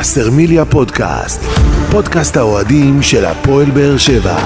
וסרמיליה פודקאסט, פודקאסט האוהדים של הפועל באר שבע.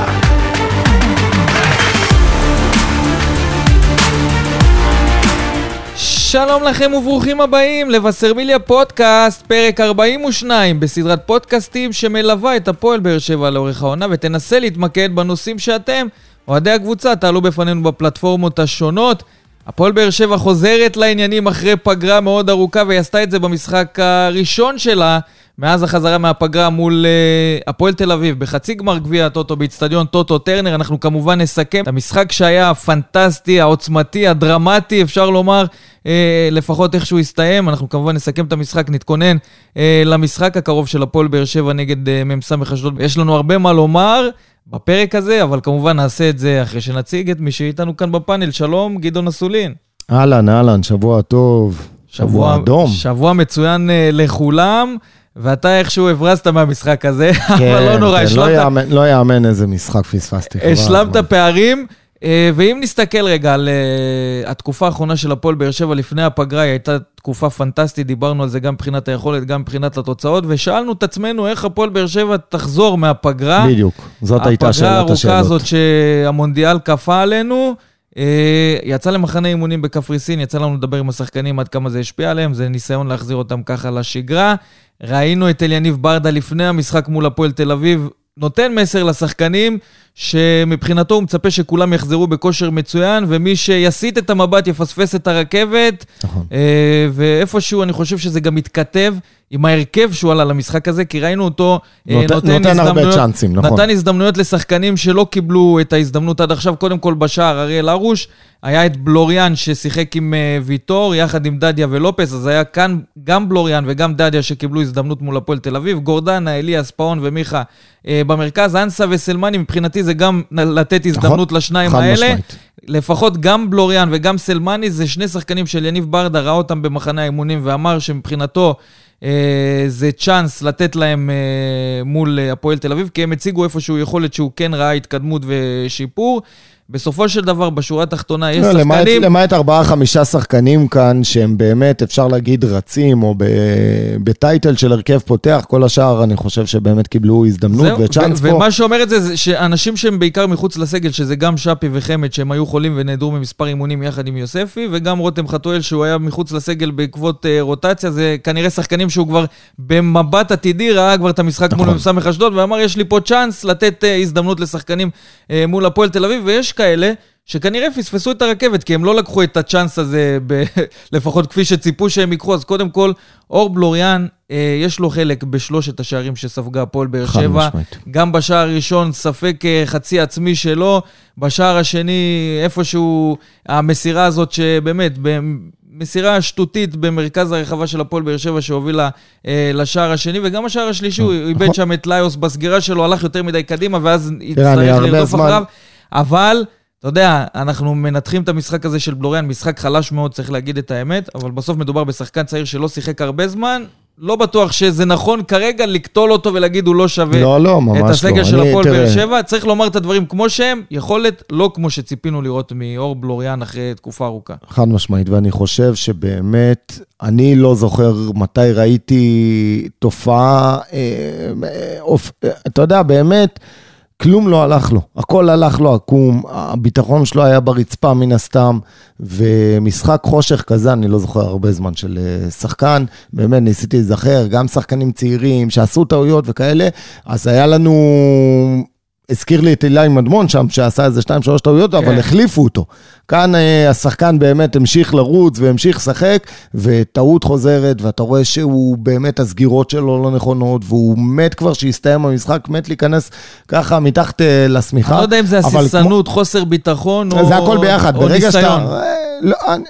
שלום לכם וברוכים הבאים לווסרמיליה פודקאסט, פרק 42 בסדרת פודקאסטים שמלווה את הפועל באר שבע לאורך העונה ותנסה להתמקד בנושאים שאתם, אוהדי הקבוצה, תעלו בפנינו בפלטפורמות השונות. הפועל באר שבע חוזרת לעניינים אחרי פגרה מאוד ארוכה והיא עשתה את זה במשחק הראשון שלה מאז החזרה מהפגרה מול uh, הפועל תל אביב בחצי גמר גביע הטוטו באיצטדיון טוטו טרנר. אנחנו כמובן נסכם את המשחק שהיה הפנטסטי, העוצמתי, הדרמטי, אפשר לומר, uh, לפחות איך שהוא הסתיים. אנחנו כמובן נסכם את המשחק, נתכונן uh, למשחק הקרוב של הפועל באר שבע נגד uh, מ"ס אשדוד. יש לנו הרבה מה לומר. בפרק הזה, אבל כמובן נעשה את זה אחרי שנציג את מי שאיתנו כאן בפאנל. שלום, גדעון אסולין. אהלן, אהלן, שבוע טוב. שבוע, שבוע אדום. שבוע מצוין uh, לכולם. ואתה איכשהו הברזת מהמשחק הזה, כן, אבל לא נורא, כן, השלמת... לא יאמן, לא יאמן איזה משחק פספסתי. השלמת פערים, אה, ואם נסתכל רגע על אה, התקופה האחרונה של הפועל באר שבע לפני הפגרה, היא הייתה תקופה פנטסטית, דיברנו על זה גם מבחינת היכולת, גם מבחינת התוצאות, ושאלנו את עצמנו איך הפועל באר שבע תחזור מהפגרה. בדיוק, זאת הייתה שאלת השאלות. הפגרה הארוכה הזאת שהמונדיאל כפה עלינו. אה, יצא למחנה אימונים בקפריסין, יצא לנו לדבר עם השחקנים עד כמה זה השפיע עליהם, זה ניסיון להחזיר אותם ככה לשגרה. ראינו את אליניב ברדה לפני המשחק מול הפועל תל אביב, נותן מסר לשחקנים שמבחינתו הוא מצפה שכולם יחזרו בכושר מצוין, ומי שיסיט את המבט יפספס את הרכבת. נכון. אה, ואיפשהו אני חושב שזה גם מתכתב עם ההרכב שהוא עלה למשחק הזה, כי ראינו אותו אה, נות, נותן, נותן הרבה צ'אנסים, נכון. נתן הזדמנויות לשחקנים שלא קיבלו את ההזדמנות עד עכשיו. קודם כל בשער, אריאל הרוש, היה את בלוריאן ששיחק עם uh, ויטור, יחד עם דדיה ולופס, אז היה כאן גם בלוריאן וגם דדיה שקיבלו הזדמנות מול הפועל תל אביב. גורדנה, אליאס, פאון ומיכה uh, במרכז. אנסה וסלמני, מבחינתי זה גם לתת הזדמנות נכון, לשניים האלה. משמעית. לפחות גם בלוריאן וגם סלמני זה שני שחקנים של יניב ברדה, ראה אותם במחנה האימונים ואמר שמבחינתו... אה, זה צ'אנס לתת להם אה, מול הפועל תל אביב, כי הם הציגו איפשהו יכולת שהוא כן ראה התקדמות ושיפור. בסופו של דבר, בשורה התחתונה, יש לא, שחקנים... למעט, ארבעה-חמישה שחקנים כאן, שהם באמת, אפשר להגיד, רצים, או בטייטל של הרכב פותח, כל השאר, אני חושב שבאמת קיבלו הזדמנות וצ'אנס פה. ומה שאומר את זה, זה שאנשים שהם בעיקר מחוץ לסגל, שזה גם שפי וחמד, שהם היו חולים ונעדרו ממספר אימונים יחד עם יוספי, וגם רותם חתואל, שהוא היה מחוץ לסגל בעקבות uh, רוטציה, זה כנראה שחקנים שהוא כבר במבט עתידי ראה כבר את המשחק נכון. מול סמך אשדוד, ואמר, יש לי פה צ'אנס לתת uh, הזדמנות לשחקנים uh, מול הפועל תל אביב, ויש כאלה שכנראה פספסו את הרכבת, כי הם לא לקחו את הצ'אנס הזה, ב... לפחות כפי שציפו שהם ייקחו. אז קודם כל, אור בלוריאן, אה, יש לו חלק בשלושת השערים שספגה הפועל באר שבע. גם בשער הראשון, ספק אה, חצי עצמי שלו. בשער השני, איפשהו, המסירה הזאת שבאמת, מסירה שטותית במרכז הרחבה של הפועל באר שבע שהובילה אה, לשער השני, וגם השער השלישי, הוא איבד נכון. שם את ליוס בסגירה שלו, הלך יותר מדי קדימה, ואז יצטרך לרדוף אחריו. אבל, אתה יודע, אנחנו מנתחים את המשחק הזה של בלוריאן, משחק חלש מאוד, צריך להגיד את האמת, אבל בסוף מדובר בשחקן צעיר שלא שיחק הרבה זמן. לא בטוח שזה נכון כרגע לקטול אותו ולהגיד הוא לא שווה לא, לא, ממש את הסגל לא. של הפועל באר שבע. צריך לומר את הדברים כמו שהם, יכולת לא כמו שציפינו לראות מאור בלוריאן אחרי תקופה ארוכה. חד משמעית, ואני חושב שבאמת, אני לא זוכר מתי ראיתי תופעה, אה, אה, אה, אתה יודע, באמת, כלום לא הלך לו, הכל הלך לו עקום, הביטחון שלו היה ברצפה מן הסתם, ומשחק חושך כזה, אני לא זוכר הרבה זמן של אה, שחקן, באמת ניסיתי להיזכר, גם שחקנים צעירים שעשו טעויות וכאלה, אז היה לנו הזכיר לי את אילי מדמון שם, שעשה איזה שתיים, שלוש טעויות, אבל כן. החליפו אותו. כאן אה, השחקן באמת המשיך לרוץ והמשיך לשחק, וטעות חוזרת, ואתה רואה שהוא באמת, הסגירות שלו לא נכונות, והוא מת כבר שהסתיים המשחק, מת להיכנס ככה מתחת אה, לשמיכה. אני לא יודע אם זה הססנות, כמו... חוסר ביטחון, או, זה הכל ביחד. או ברגע ניסיון. שאתה... אה, לא, אני...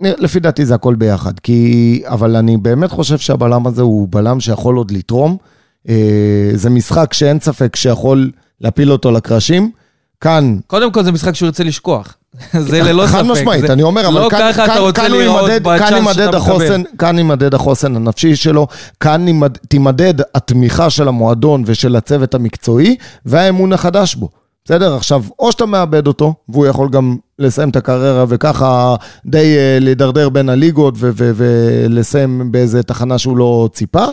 לפי דעתי זה הכל ביחד, כי... אבל אני באמת חושב שהבלם הזה הוא בלם שיכול עוד לתרום. זה משחק שאין ספק שיכול... להפיל אותו לקרשים. כאן... קודם כל זה משחק שהוא ירצה לשכוח. זה ללא ספק. חד משמעית. אני אומר, אבל לא כאן, שאתה החוסן, כאן יימדד החוסן הנפשי שלו, כאן תימדד התמיכה של המועדון ושל הצוות המקצועי, והאמון החדש בו. בסדר? עכשיו, או שאתה מאבד אותו, והוא יכול גם לסיים את הקריירה וככה די להידרדר בין הליגות ולסיים באיזה תחנה שהוא לא ציפה,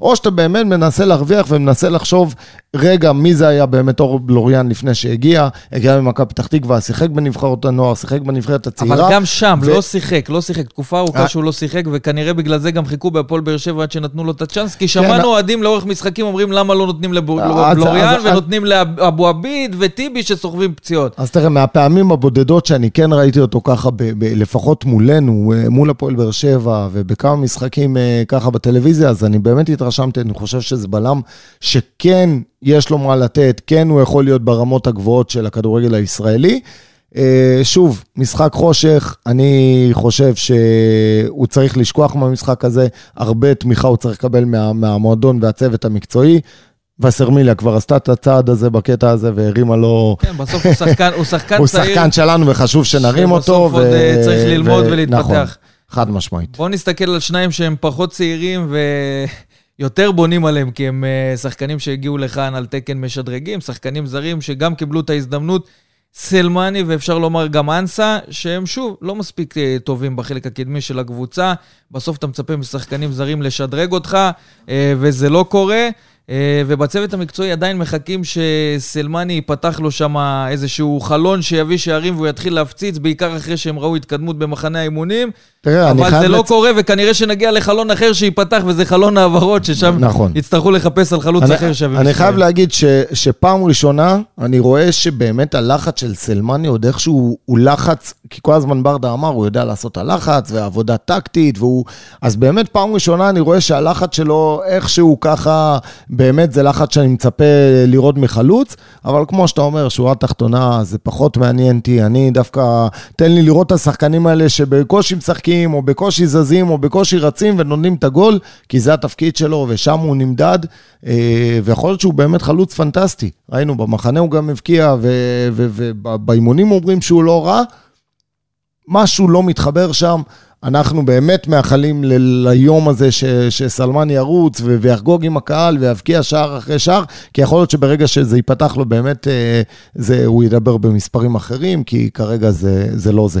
או שאתה באמת מנסה להרוויח ומנסה לחשוב, רגע, מי זה היה באמת אור בלוריאן לפני שהגיע, הגיע ממכבי פתח תקווה, שיחק בנבחרות הנוער, שיחק בנבחרת הצעירה. אבל גם שם, ו... לא שיחק, לא שיחק. תקופה ארוכה אה. שהוא לא שיחק, וכנראה בגלל זה גם חיכו בהפועל באר שבע עד שנתנו לו את הצ'אנס, כי שמענו כן, אוהדים לאורך משחקים אומרים למה לא נותנים לבלוריאן, ונותנים לאבו עביד וטיבי שסוחבים פציעות. אז תראה, מהפעמים הבודדות שאני כן ראיתי אותו ככה, לפחות מולנו, אה, מול הפועל באר שבע, ובכמה משחקים אה, ככה בטלוויזיה, אז אני באמת התרשמתי, אני חושב שזה בלם שכן יש לו מה לתת, כן הוא יכול להיות ברמות הגבוהות של הכדורגל הישראלי. אה, שוב, משחק חושך, אני חושב שהוא צריך לשכוח מהמשחק הזה, הרבה תמיכה הוא צריך לקבל מה, מהמועדון והצוות המקצועי. וסרמיליה כבר עשתה את הצעד הזה בקטע הזה והרימה לו... כן, בסוף הוא שחקן, הוא שחקן הוא צעיר. הוא שחקן שלנו וחשוב שנרים אותו. שבסוף ו... עוד אה, צריך ללמוד ו... ולהתפתח. נכון, חד משמעית. בואו נסתכל על שניים שהם פחות צעירים ו... יותר בונים עליהם, כי הם uh, שחקנים שהגיעו לכאן על תקן משדרגים, שחקנים זרים שגם קיבלו את ההזדמנות. סלמני ואפשר לומר גם אנסה, שהם שוב לא מספיק uh, טובים בחלק הקדמי של הקבוצה. בסוף אתה מצפה משחקנים זרים לשדרג אותך, וזה לא קורה. אה, ובצוות המקצועי עדיין מחכים שסלמני ייפתח לו שם איזשהו חלון שיביא שערים והוא יתחיל להפציץ, בעיקר אחרי שהם ראו התקדמות במחנה האימונים. תראה, אני חייב... אבל זה לא קורה, וכנראה שנגיע לחלון אחר שייפתח, וזה חלון העברות, ששם נכון. יצטרכו לחפש על חלוץ אני, אחר שווה. אני חייב להגיד ש, שפעם ראשונה, אני רואה שבאמת הלחץ של סלמני עוד איכשהו הוא לחץ, כי כל הזמן ברדה אמר, הוא יודע לעשות את הלחץ, ועבודה טקטית, והוא... אז באמת פעם ראשונה אני רואה שהלחץ שלו איכשהו ככה... באמת זה לחץ שאני מצפה לראות מחלוץ, אבל כמו שאתה אומר, שורה תחתונה זה פחות מעניין אותי. אני דווקא, תן לי לראות את השחקנים האלה שבקושי משחקים, או בקושי זזים, או בקושי רצים ונותנים את הגול, כי זה התפקיד שלו, ושם הוא נמדד, אה, ויכול להיות שהוא באמת חלוץ פנטסטי. ראינו, במחנה הוא גם הבקיע, ובאימונים אומרים שהוא לא רע. משהו לא מתחבר שם. אנחנו באמת מאחלים ל- ליום הזה ש- שסלמן ירוץ ו- ויחגוג עם הקהל ויבקיע שער אחרי שער, כי יכול להיות שברגע שזה ייפתח לו באמת, אה, זה, הוא ידבר במספרים אחרים, כי כרגע זה, זה לא זה.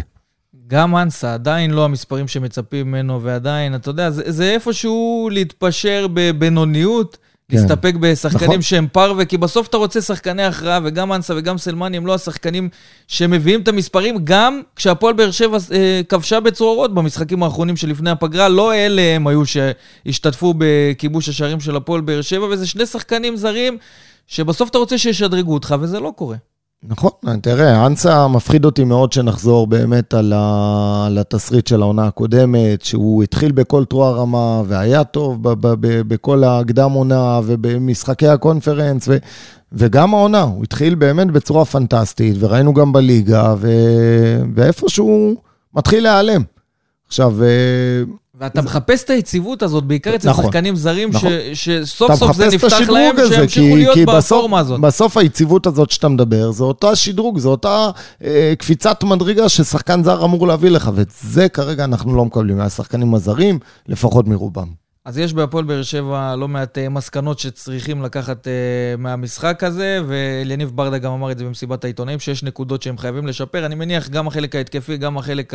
גם אנסה, עדיין לא המספרים שמצפים ממנו, ועדיין, אתה יודע, זה, זה איפשהו להתפשר בבינוניות. כן. להסתפק בשחקנים נכון. שהם פרווה, כי בסוף אתה רוצה שחקני הכרעה, וגם אנסה וגם סלמני הם לא השחקנים שמביאים את המספרים, גם כשהפועל באר שבע אה, כבשה בצרורות במשחקים האחרונים שלפני הפגרה, לא אלה הם היו שהשתתפו בכיבוש השערים של הפועל באר שבע, וזה שני שחקנים זרים שבסוף אתה רוצה שישדרגו אותך, וזה לא קורה. נכון, תראה, אנסה מפחיד אותי מאוד שנחזור באמת על, התסריט של העונה הקודמת, שהוא התחיל בכל תרוע רמה והיה טוב ב- ב- ב- בכל הקדם עונה ובמשחקי הקונפרנס, ו... וגם העונה, הוא התחיל באמת בצורה פנטסטית, וראינו גם בליגה, ו... ואיפשהו מתחיל להיעלם. עכשיו, אה, ואתה זה... מחפש את היציבות הזאת, בעיקר אצל נכון, שחקנים זרים, נכון. ש... שסוף סוף זה נפתח להם, שימשיכו להיות בפורמה הזאת. בסוף היציבות הזאת שאתה מדבר, זה אותה שדרוג, זה אותה אה, קפיצת מדרגה ששחקן זר אמור להביא לך, ואת זה כרגע אנחנו לא מקבלים מהשחקנים הזרים, לפחות מרובם. אז יש בהפועל באר שבע לא מעט אה, מסקנות שצריכים לקחת uh, מהמשחק הזה, ואליניב ברדה גם אמר את זה במסיבת העיתונאים, שיש נקודות שהם חייבים לשפר. אני מניח גם החלק ההתקפי, גם החלק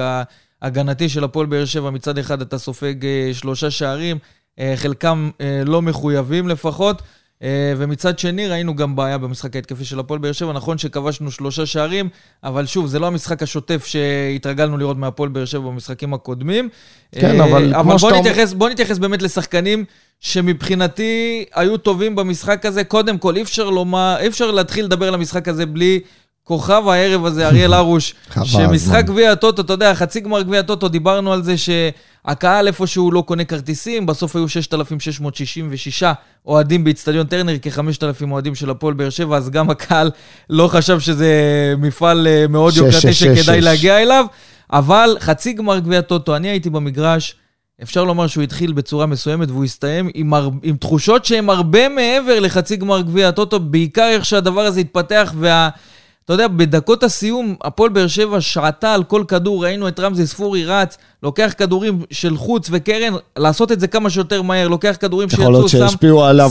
ההגנתי של הפועל באר שבע, מצד אחד אתה סופג uh, שלושה שערים, חלקם לא מחויבים לפחות. אה, ומצד שני, ראינו גם בעיה במשחק ההתקפי של הפועל באר שבע. נכון שכבשנו שלושה שערים, אבל שוב, זה לא המשחק השוטף שהתרגלנו לראות מהפועל באר שבע במשחקים הקודמים. כן, אבל, אה, אבל בוא, נתייחס, בוא נתייחס באמת לשחקנים שמבחינתי היו טובים במשחק הזה. קודם כל, אי אפשר לומר, אי אפשר להתחיל לדבר על המשחק הזה בלי כוכב הערב הזה, אריאל הרוש, שמשחק גביע הטוטו, אתה יודע, חצי גמר גביע הטוטו, דיברנו על זה שהקהל איפשהו לא קונה כרטיסים, בסוף היו 6,666 אוהדים באיצטדיון טרנר, כ-5,000 אוהדים של הפועל באר שבע, אז גם הקהל לא חשב שזה מפעל אה, מאוד יוקרתי שכדאי להגיע אליו, אבל חצי גמר גביע הטוטו, אני הייתי במגרש, אפשר לומר שהוא התחיל בצורה מסוימת והוא הסתיים עם, הר... עם תחושות שהן הרבה מעבר לחצי גמר גביע הטוטו, בעיקר איך שהדבר הזה התפתח וה... אתה יודע, בדקות הסיום, הפועל באר שבע שעטה על כל כדור, ראינו את רמזי ספורי רץ, לוקח כדורים של חוץ וקרן, לעשות את זה כמה שיותר מהר, לוקח כדורים שיצאו, שם,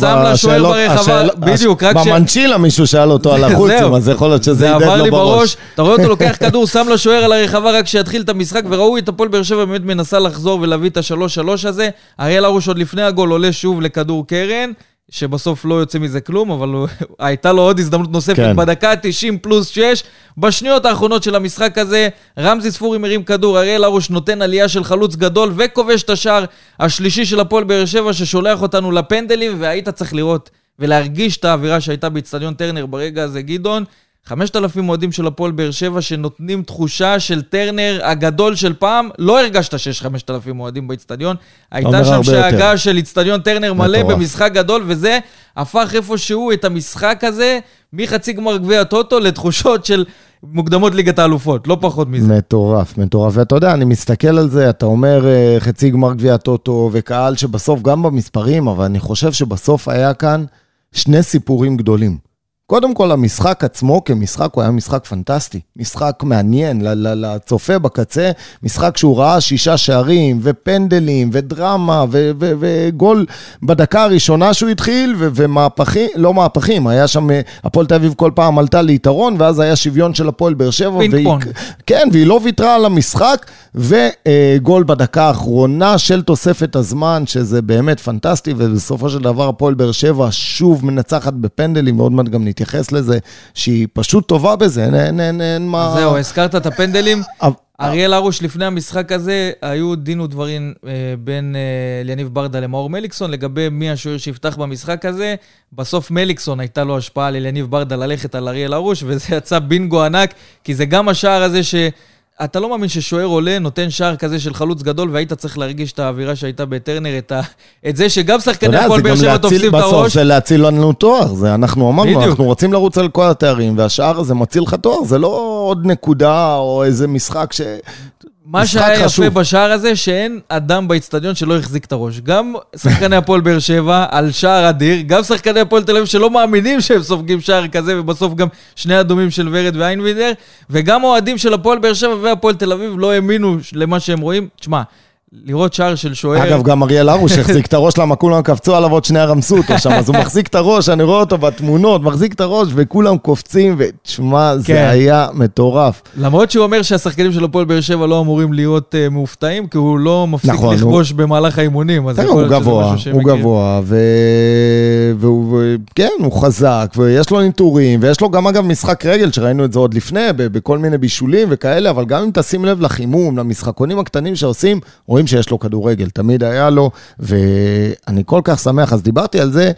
שם לשוער ברחבה, בדיוק, רק ש... במנצ'ילה מישהו שאל אותו על החוצים, אז יכול להיות שזה ידד לו בראש. אתה רואה אותו לוקח כדור, שם לשוער על הרחבה רק שיתחיל את המשחק, וראו את הפועל באר שבע באמת מנסה לחזור ולהביא את השלוש שלוש הזה. אריאל הרוש עוד לפני הגול עולה שוב לכדור קרן. שבסוף לא יוצא מזה כלום, אבל הייתה לו עוד הזדמנות נוספת כן. בדקה 90 פלוס 6. בשניות האחרונות של המשחק הזה, רמזי ספורי מרים כדור, אריאל הרוש נותן עלייה של חלוץ גדול וכובש את השער השלישי של הפועל באר שבע, ששולח אותנו לפנדלים, והיית צריך לראות ולהרגיש את האווירה שהייתה באיצטדיון טרנר ברגע הזה, גדעון. 5,000 אוהדים של הפועל באר שבע שנותנים תחושה של טרנר הגדול של פעם. לא הרגשת שיש 5,000 אוהדים באיצטדיון. הייתה שם שאגה של איצטדיון טרנר מלא מטורף. במשחק גדול, וזה הפך איפשהו את המשחק הזה מחצי גמר גביע הטוטו לתחושות של מוקדמות ליגת האלופות, לא פחות מזה. מטורף, מטורף. ואתה יודע, אני מסתכל על זה, אתה אומר אה, חצי גמר גביע הטוטו, וקהל שבסוף, גם במספרים, אבל אני חושב שבסוף היה כאן שני סיפורים גדולים. קודם כל, המשחק עצמו כמשחק הוא היה משחק פנטסטי. משחק מעניין לצופה בקצה, משחק שהוא ראה שישה שערים, ופנדלים, ודרמה, וגול בדקה הראשונה שהוא התחיל, ומהפכים, לא מהפכים, היה שם, הפועל תל אביב כל פעם עלתה ליתרון, ואז היה שוויון של הפועל באר שבע. פינג פונג. כן, והיא לא ויתרה על המשחק, וגול בדקה האחרונה של תוספת הזמן, שזה באמת פנטסטי, ובסופו של דבר הפועל באר שבע שוב מנצחת בפנדלים, ועוד מעט גם נתייחס לזה, שהיא פשוט טובה בזה, אין, אין, אין, אין מה... זהו, הזכרת את הפנדלים. אריאל הרוש, לפני המשחק הזה, היו דין ודברים אה, בין אה, אליניב ברדה למאור מליקסון לגבי מי השוער שיפתח במשחק הזה. בסוף מליקסון הייתה לו השפעה על אליניב ברדה ללכת על אריאל הרוש, וזה יצא בינגו ענק, כי זה גם השער הזה ש... אתה לא מאמין ששוער עולה, נותן שער כזה של חלוץ גדול, והיית צריך להרגיש את האווירה שהייתה בטרנר, את, ה... את זה שגם שחקני הפועל באר שבע תופסים את הראש. בסוף זה להציל לנו תואר, זה אנחנו אמרנו, בדיוק. אנחנו רוצים לרוץ על כל התארים, והשער הזה מציל לך תואר, זה לא עוד נקודה או איזה משחק ש... מה שהיה חשוב. יפה בשער הזה, שאין אדם באיצטדיון שלא החזיק את הראש. גם שחקני הפועל באר שבע על שער אדיר, גם שחקני הפועל תל אביב שלא מאמינים שהם סופגים שער כזה, ובסוף גם שני אדומים של ורד ואיינבידר, וגם אוהדים של הפועל באר שבע והפועל תל אביב לא האמינו למה שהם רואים. תשמע, לראות שער של שוער. אגב, גם אריאל הרוש החזיק את הראש, למה כולם קפצו עליו עוד שנייה רמסו אותו שם, אז הוא מחזיק את הראש, אני רואה אותו בתמונות, מחזיק את הראש, וכולם קופצים, ותשמע, זה כן. היה מטורף. למרות שהוא אומר שהשחקנים של הפועל באר שבע לא אמורים להיות uh, מופתעים, כי הוא לא מפסיק נכון, לכבוש הוא... במהלך האימונים, אז יכול להיות שזה משהו שהם הוא גבוה, ו... והוא, כן, הוא חזק, ויש לו ניטורים, ויש לו גם אגב משחק רגל, שראינו את זה עוד לפני, בכל מיני בישולים וכאלה, אבל גם אם תשים לב לחימום, למשחקונים הקטנים שעושים, רואים שיש לו כדורגל, תמיד היה לו, ואני כל כך שמח. אז דיברתי על זה,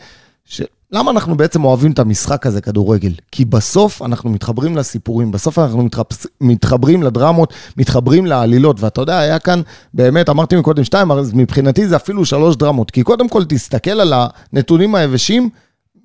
ש... למה אנחנו בעצם אוהבים את המשחק הזה, כדורגל? כי בסוף אנחנו מתחברים לסיפורים, בסוף אנחנו מתחפש, מתחברים לדרמות, מתחברים לעלילות, ואתה יודע, היה כאן, באמת, אמרתי מקודם שתיים, אז מבחינתי זה אפילו שלוש דרמות, כי קודם כל תסתכל על הנתונים היבשים,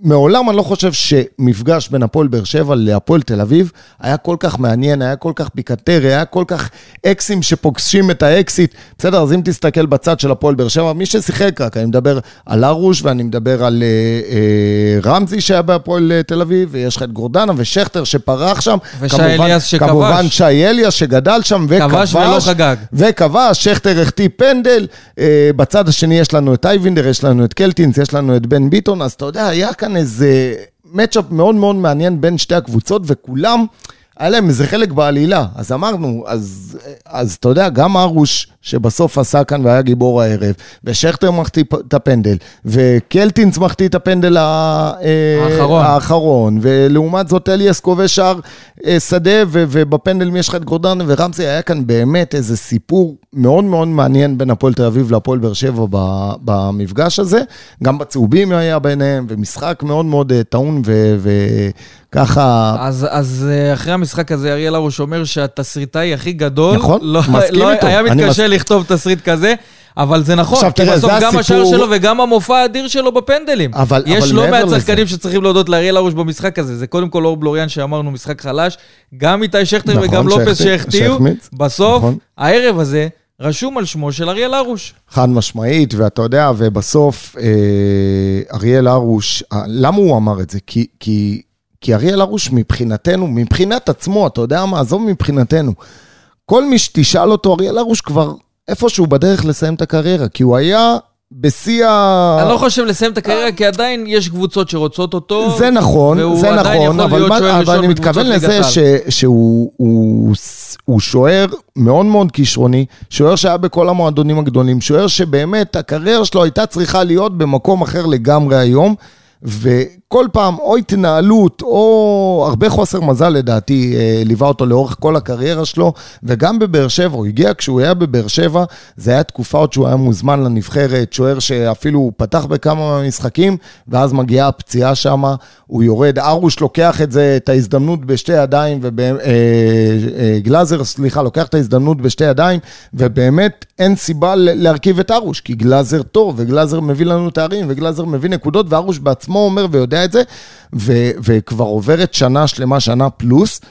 מעולם אני לא חושב שמפגש בין הפועל באר שבע להפועל תל אביב היה כל כך מעניין, היה כל כך פיקנטי, היה כל כך אקסים שפוגשים את האקסית. בסדר, אז אם תסתכל בצד של הפועל באר שבע, מי ששיחק רק, אני מדבר על ארוש ואני מדבר על אה, אה, רמזי שהיה בהפועל אה, תל אביב, ויש לך את גורדנה ושכטר שפרח שם. ושי אליאס שכבש. כמובן שי אליאס שגדל שם וכבש. כבש ולא חגג. וכבש, שכטר החטיא פנדל. אה, בצד השני יש לנו את אייבינדר, יש לנו את קלטינס, יש לנו את בן ביטון, אז אתה יודע, היה כאן איזה מצ'אפ מאוד מאוד מעניין בין שתי הקבוצות, וכולם, היה להם איזה חלק בעלילה. אז אמרנו, אז, אז אתה יודע, גם ארוש, שבסוף עשה כאן והיה גיבור הערב, ושכטר מחטיא את הפנדל, וקלטינס מחטיא את הפנדל אה, האחרון, האחרון ולעומת זאת אליאס כובש שער אה, שדה, ובפנדל יש לך את גורדן ורמסי, היה כאן באמת איזה סיפור מאוד מאוד מעניין בין הפועל תל אביב להפועל באר שבע במפגש הזה, גם בצהובים היה ביניהם, ומשחק מאוד מאוד אה, טעון וככה... אז, אז אחרי המשחק הזה, אריאל הרוש אומר שהתסריטאי הכי גדול, נכון, לא, מסכים לא, איתו. היה מתקשה לכתוב תסריט כזה. אבל זה נכון, עכשיו, כי תראה, בסוף גם השער שלו וגם המופע האדיר שלו בפנדלים. אבל, יש אבל לא מעט שחקנים שצריכים להודות לאריאל הרוש במשחק הזה. זה קודם כל אור בלוריאן שאמרנו משחק חלש, גם איתי שכטר נכון, וגם לופס שהחטיאו. בסוף, נכון. הערב הזה רשום על שמו של אריאל הרוש. חד משמעית, ואתה יודע, ובסוף אה, אריאל הרוש, אה, למה הוא אמר את זה? כי, כי כי אריאל הרוש מבחינתנו, מבחינת עצמו, אתה יודע מה, עזוב מבחינתנו. כל מי שתשאל אותו, אריאל הרוש כבר איפשהו בדרך לסיים את הקריירה, כי הוא היה בשיא ה... אני לא חושב לסיים את הקריירה, כי עדיין יש קבוצות שרוצות אותו. זה נכון, זה נכון, אבל, מה, אבל אני מתכוון לזה ש, שהוא הוא, הוא שוער מאוד מאוד כישרוני, שוער שהיה בכל המועדונים הגדולים, שוער שבאמת הקריירה שלו הייתה צריכה להיות במקום אחר לגמרי היום. וכל פעם או התנהלות או הרבה חוסר מזל לדעתי אה, ליווה אותו לאורך כל הקריירה שלו, וגם בבאר שבע, הוא הגיע כשהוא היה בבאר שבע, זה היה תקופה עוד שהוא היה מוזמן לנבחרת, שוער שאפילו פתח בכמה משחקים, ואז מגיעה הפציעה שם, הוא יורד, ארוש לוקח את זה, את ההזדמנות בשתי ידיים, וגלאזר, אה, אה, סליחה, לוקח את ההזדמנות בשתי ידיים, ובאמת אין סיבה להרכיב את ארוש, כי גלאזר טוב, וגלאזר מביא לנו תארים, וגלאזר מביא נקודות, וארוש בעצמו אומר ויודע את זה, ו- וכבר עוברת שנה שלמה, שנה פלוס.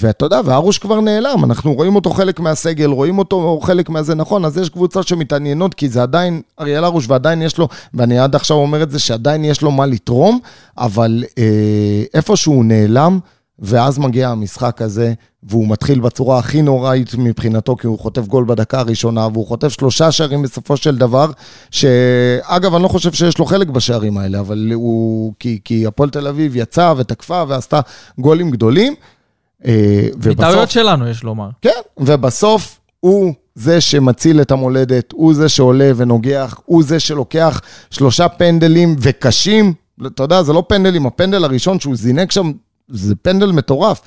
ואתה יודע, והרוש כבר נעלם, אנחנו רואים אותו חלק מהסגל, רואים אותו חלק מהזה, נכון, אז יש קבוצות שמתעניינות, כי זה עדיין אריאל הרוש, ועדיין יש לו, ואני עד עכשיו אומר את זה, שעדיין יש לו מה לתרום, אבל אה, איפה שהוא נעלם, ואז מגיע המשחק הזה, והוא מתחיל בצורה הכי נוראית מבחינתו, כי הוא חוטף גול בדקה הראשונה, והוא חוטף שלושה שערים בסופו של דבר, שאגב, אני לא חושב שיש לו חלק בשערים האלה, אבל הוא... כי, כי הפועל תל אביב יצאה ותקפה ועשתה גולים גדולים. אה, מטעויות שלנו, יש לומר. כן, ובסוף הוא זה שמציל את המולדת, הוא זה שעולה ונוגח, הוא זה שלוקח שלושה פנדלים וקשים. אתה יודע, זה לא פנדלים, הפנדל הראשון שהוא זינק שם, זה פנדל מטורף.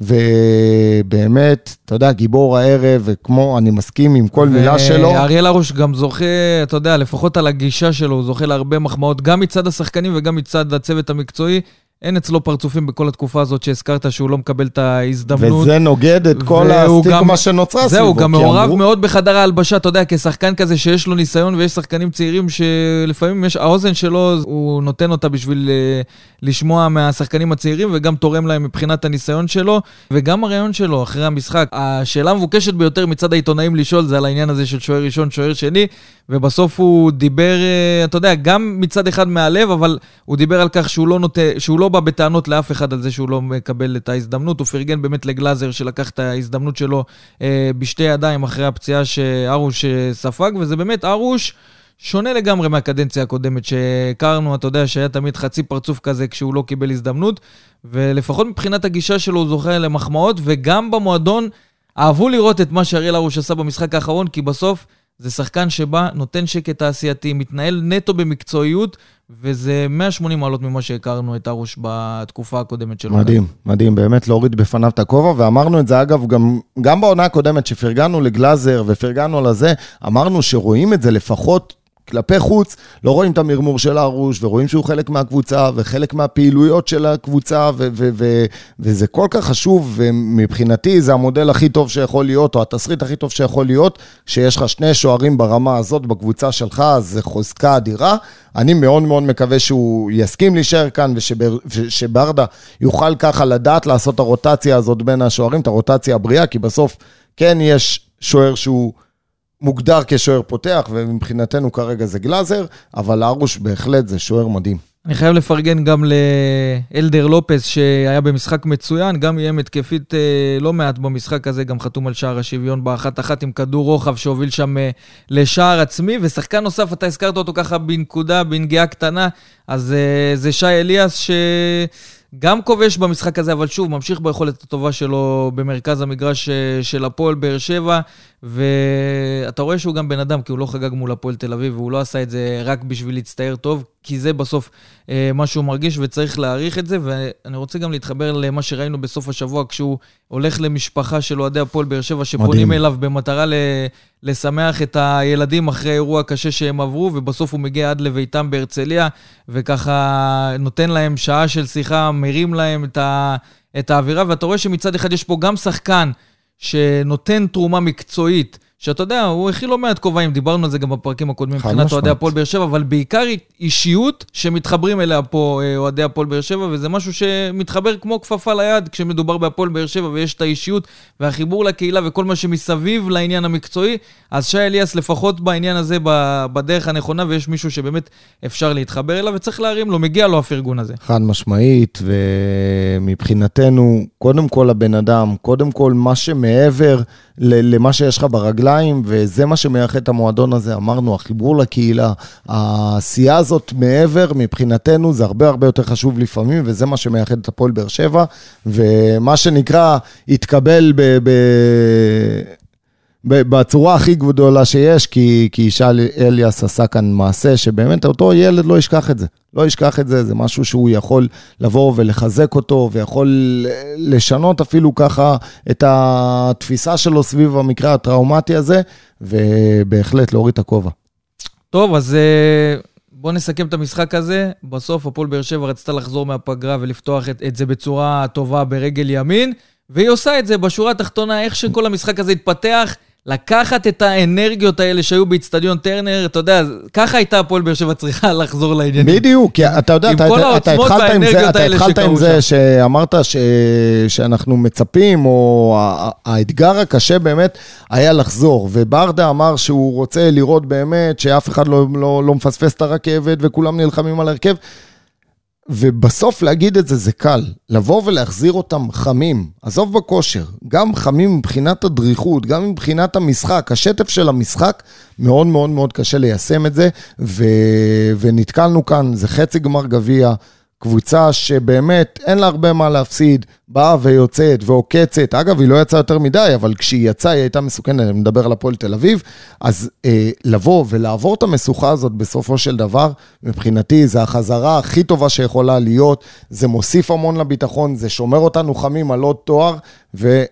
ובאמת, אתה יודע, גיבור הערב, וכמו, אני מסכים עם כל מילה שלו. ואריאל הרוש גם זוכה, אתה יודע, לפחות על הגישה שלו, הוא זוכה להרבה מחמאות, גם מצד השחקנים וגם מצד הצוות המקצועי. אין אצלו פרצופים בכל התקופה הזאת שהזכרת שהוא לא מקבל את ההזדמנות. וזה נוגד את כל הסטיגמה שנוצרה סביבו. זהו, גם מעורב אמרו... מאוד בחדר ההלבשה, אתה יודע, כשחקן כזה שיש לו ניסיון ויש שחקנים צעירים שלפעמים יש, האוזן שלו, הוא נותן אותה בשביל uh, לשמוע מהשחקנים הצעירים וגם תורם להם מבחינת הניסיון שלו, וגם הרעיון שלו אחרי המשחק. השאלה המבוקשת ביותר מצד העיתונאים לשאול זה על העניין הזה של שוער ראשון, שוער שני, ובסוף הוא דיבר, uh, אתה יודע, גם מצד אחד מהלב, אבל הוא דיבר על כך שהוא לא, נות... שהוא לא לא בא בטענות לאף אחד על זה שהוא לא מקבל את ההזדמנות, הוא פרגן באמת לגלאזר שלקח את ההזדמנות שלו אה, בשתי ידיים אחרי הפציעה שארוש אה, ספג, וזה באמת ארוש... שונה לגמרי מהקדנציה הקודמת שהכרנו, אתה יודע שהיה תמיד חצי פרצוף כזה כשהוא לא קיבל הזדמנות, ולפחות מבחינת הגישה שלו הוא זוכה למחמאות, וגם במועדון אהבו לראות את מה שאריאל הרוש עשה במשחק האחרון, כי בסוף זה שחקן שבא, נותן שקט תעשייתי, מתנהל נטו במקצועיות, וזה 180 מעלות ממה שהכרנו את ארוש בתקופה הקודמת שלו. מדהים, מדהים, באמת להוריד בפניו את הכובע, ואמרנו את זה אגב גם, גם בעונה הקודמת, שפרגנו לגלאזר ופרגנו לזה, אמרנו שרואים את זה לפחות כלפי חוץ לא רואים את המרמור של הרוש, ורואים שהוא חלק מהקבוצה, וחלק מהפעילויות של הקבוצה, ו- ו- ו- וזה כל כך חשוב, ומבחינתי זה המודל הכי טוב שיכול להיות, או התסריט הכי טוב שיכול להיות, שיש לך שני שוערים ברמה הזאת בקבוצה שלך, זה חוזקה אדירה. אני מאוד מאוד מקווה שהוא יסכים להישאר כאן, ושברדה יוכל ככה לדעת לעשות את הרוטציה הזאת בין השוערים, את הרוטציה הבריאה, כי בסוף כן יש שוער שהוא... מוגדר כשוער פותח, ומבחינתנו כרגע זה גלאזר, אבל ארוש בהחלט זה שוער מדהים. אני חייב לפרגן גם לאלדר לופס, שהיה במשחק מצוין, גם איים התקפית אה, לא מעט במשחק הזה, גם חתום על שער השוויון באחת-אחת עם כדור רוחב שהוביל שם אה, לשער עצמי. ושחקן נוסף, אתה הזכרת אותו ככה בנקודה, בנגיעה קטנה, אז אה, זה שי אליאס, ש... גם כובש במשחק הזה, אבל שוב, ממשיך ביכולת הטובה שלו במרכז המגרש של הפועל באר שבע. ואתה רואה שהוא גם בן אדם, כי הוא לא חגג מול הפועל תל אביב, והוא לא עשה את זה רק בשביל להצטייר טוב, כי זה בסוף אה, מה שהוא מרגיש וצריך להעריך את זה. ואני רוצה גם להתחבר למה שראינו בסוף השבוע, כשהוא הולך למשפחה של אוהדי הפועל באר שבע, שפונים מדהים. אליו במטרה ל... לשמח את הילדים אחרי אירוע קשה שהם עברו, ובסוף הוא מגיע עד לביתם בהרצליה, וככה נותן להם שעה של שיחה, מרים להם את, ה... את האווירה, ואתה רואה שמצד אחד יש פה גם שחקן, שנותן תרומה מקצועית, שאתה יודע, הוא הכיל לא מעט כובעים, דיברנו על זה גם בפרקים הקודמים מבחינת. אוהדי הפועל באר שבע, אבל בעיקר אישיות שמתחברים אליה פה אה, אוהדי הפועל באר שבע, וזה משהו שמתחבר כמו כפפה ליד כשמדובר בהפועל באר שבע ויש את האישיות והחיבור לקהילה וכל מה שמסביב לעניין המקצועי, אז שי אליאס לפחות בעניין הזה בדרך הנכונה, ויש מישהו שבאמת אפשר להתחבר אליו וצריך להרים לו, מגיע לו הפרגון הזה. חד משמעית, ומבחינתנו, קודם כל הבן אדם, קודם כל מה שמעבר למה שיש לך ברגליים, וזה מה שמייחד את המועדון הזה, אמרנו, החיבור לקהילה, העשייה הזאת מעבר, מבחינתנו זה הרבה הרבה יותר חשוב לפעמים, וזה מה שמייחד את הפועל באר שבע, ומה שנקרא, התקבל ב... ב- בצורה הכי גדולה שיש, כי, כי ישי אליאס עשה כאן מעשה שבאמת אותו ילד לא ישכח את זה. לא ישכח את זה, זה משהו שהוא יכול לבוא ולחזק אותו, ויכול לשנות אפילו ככה את התפיסה שלו סביב המקרה הטראומטי הזה, ובהחלט להוריד את הכובע. טוב, אז אה, בואו נסכם את המשחק הזה. בסוף הפועל באר שבע רצתה לחזור מהפגרה ולפתוח את, את זה בצורה טובה ברגל ימין, והיא עושה את זה בשורה התחתונה, איך שכל המשחק הזה התפתח, לקחת את האנרגיות האלה שהיו באיצטדיון טרנר, אתה יודע, ככה הייתה הפועל באר שבע צריכה לחזור לעניינים. בדיוק, כי אתה יודע, אתה, אתה, אתה התחלת עם זה, אתה התחלת עם זה. שאמרת ש, שאנחנו מצפים, או האתגר הקשה באמת היה לחזור, וברדה אמר שהוא רוצה לראות באמת שאף אחד לא, לא, לא מפספס את הרכבת וכולם נלחמים על הרכב. ובסוף להגיד את זה זה קל, לבוא ולהחזיר אותם חמים, עזוב בכושר, גם חמים מבחינת הדריכות, גם מבחינת המשחק, השטף של המשחק, מאוד מאוד מאוד קשה ליישם את זה, ו... ונתקלנו כאן, זה חצי גמר גביע, קבוצה שבאמת אין לה הרבה מה להפסיד, באה ויוצאת ועוקצת, אגב, היא לא יצאה יותר מדי, אבל כשהיא יצאה היא הייתה מסוכנת, אני מדבר על הפועל תל אביב, אז אה, לבוא ולעבור את המשוכה הזאת בסופו של דבר, מבחינתי זה החזרה הכי טובה שיכולה להיות, זה מוסיף המון לביטחון, זה שומר אותנו חמים על עוד תואר, ו...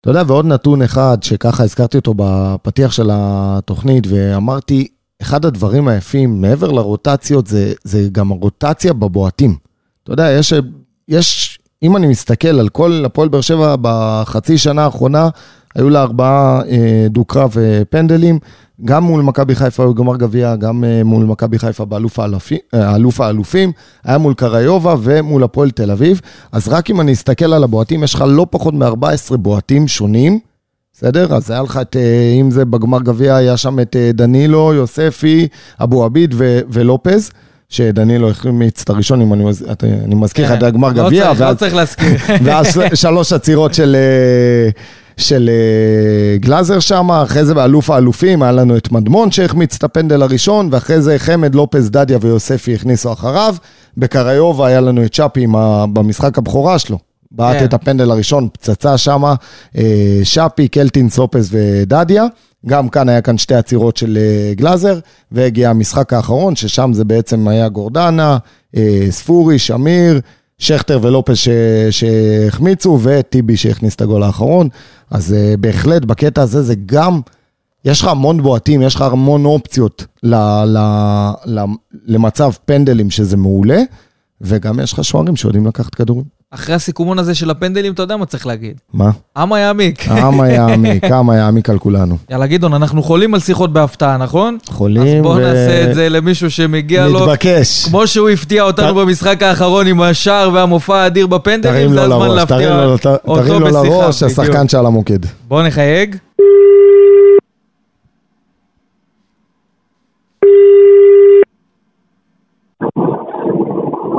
אתה יודע, ועוד נתון אחד שככה הזכרתי אותו בפתיח של התוכנית, ואמרתי, אחד הדברים היפים, מעבר לרוטציות, זה, זה גם הרוטציה בבועטים. אתה יודע, יש, יש, אם אני מסתכל על כל הפועל באר שבע בחצי שנה האחרונה, היו לה ארבעה אה, דו-קרב אה, פנדלים, גם מול מכבי חיפה היו גמר גביע, גם אה, מול מכבי חיפה באלוף אה, אלוף האלופים, היה מול קריובה ומול הפועל תל אביב. אז רק אם אני אסתכל על הבועטים, יש לך לא פחות מ-14 בועטים שונים. בסדר? אז היה לך את, אה, אם זה בגמר גביע, היה שם את אה, דנילו, יוספי, אבו עביד ו- ולופז, שדנילו החמיץ את הראשון, אם אני, אני מזכיר לך את הגמר לא גביע, צריך, לא צריך להזכיר. ואז של- שלוש עצירות של, אה, של גלאזר שם, אחרי זה באלוף האלופים היה לנו את מדמון שהחמיץ את הפנדל הראשון, ואחרי זה חמד, לופז, דדיה ויוספי הכניסו אחריו. בקריובה היה לנו את צ'אפי ה- במשחק הבכורה שלו. בעט כן. את הפנדל הראשון, פצצה שמה, אה, שפי, קלטינס, לופס ודדיה. גם כאן היה כאן שתי עצירות של אה, גלאזר, והגיע המשחק האחרון, ששם זה בעצם היה גורדנה, אה, ספורי, שמיר, שכטר ולופס ש- שהחמיצו, וטיבי שהכניס את הגול האחרון. אז בהחלט, בקטע הזה זה גם, יש לך המון בועטים, יש לך המון אופציות ל, ל, ל, למצב פנדלים, שזה מעולה, וגם יש לך שוערים שיודעים לקחת כדורים. אחרי הסיכומון הזה של הפנדלים, אתה יודע מה צריך להגיד. מה? עמה יעמיק. העם יעמיק, העם יעמיק על כולנו. יאללה, גדעון, אנחנו חולים על שיחות בהפתעה, נכון? חולים אז בוא ו- נעשה את זה למישהו שמגיע לו, מתבקש. כמו שהוא הפתיע אותנו ת- במשחק האחרון עם השער והמופע האדיר בפנדלים, זה הזמן תרים להפתיע לו- ת- אותו תרים לו בשיחה. לראש. השחקן שעל המוקד. בוא נחייג.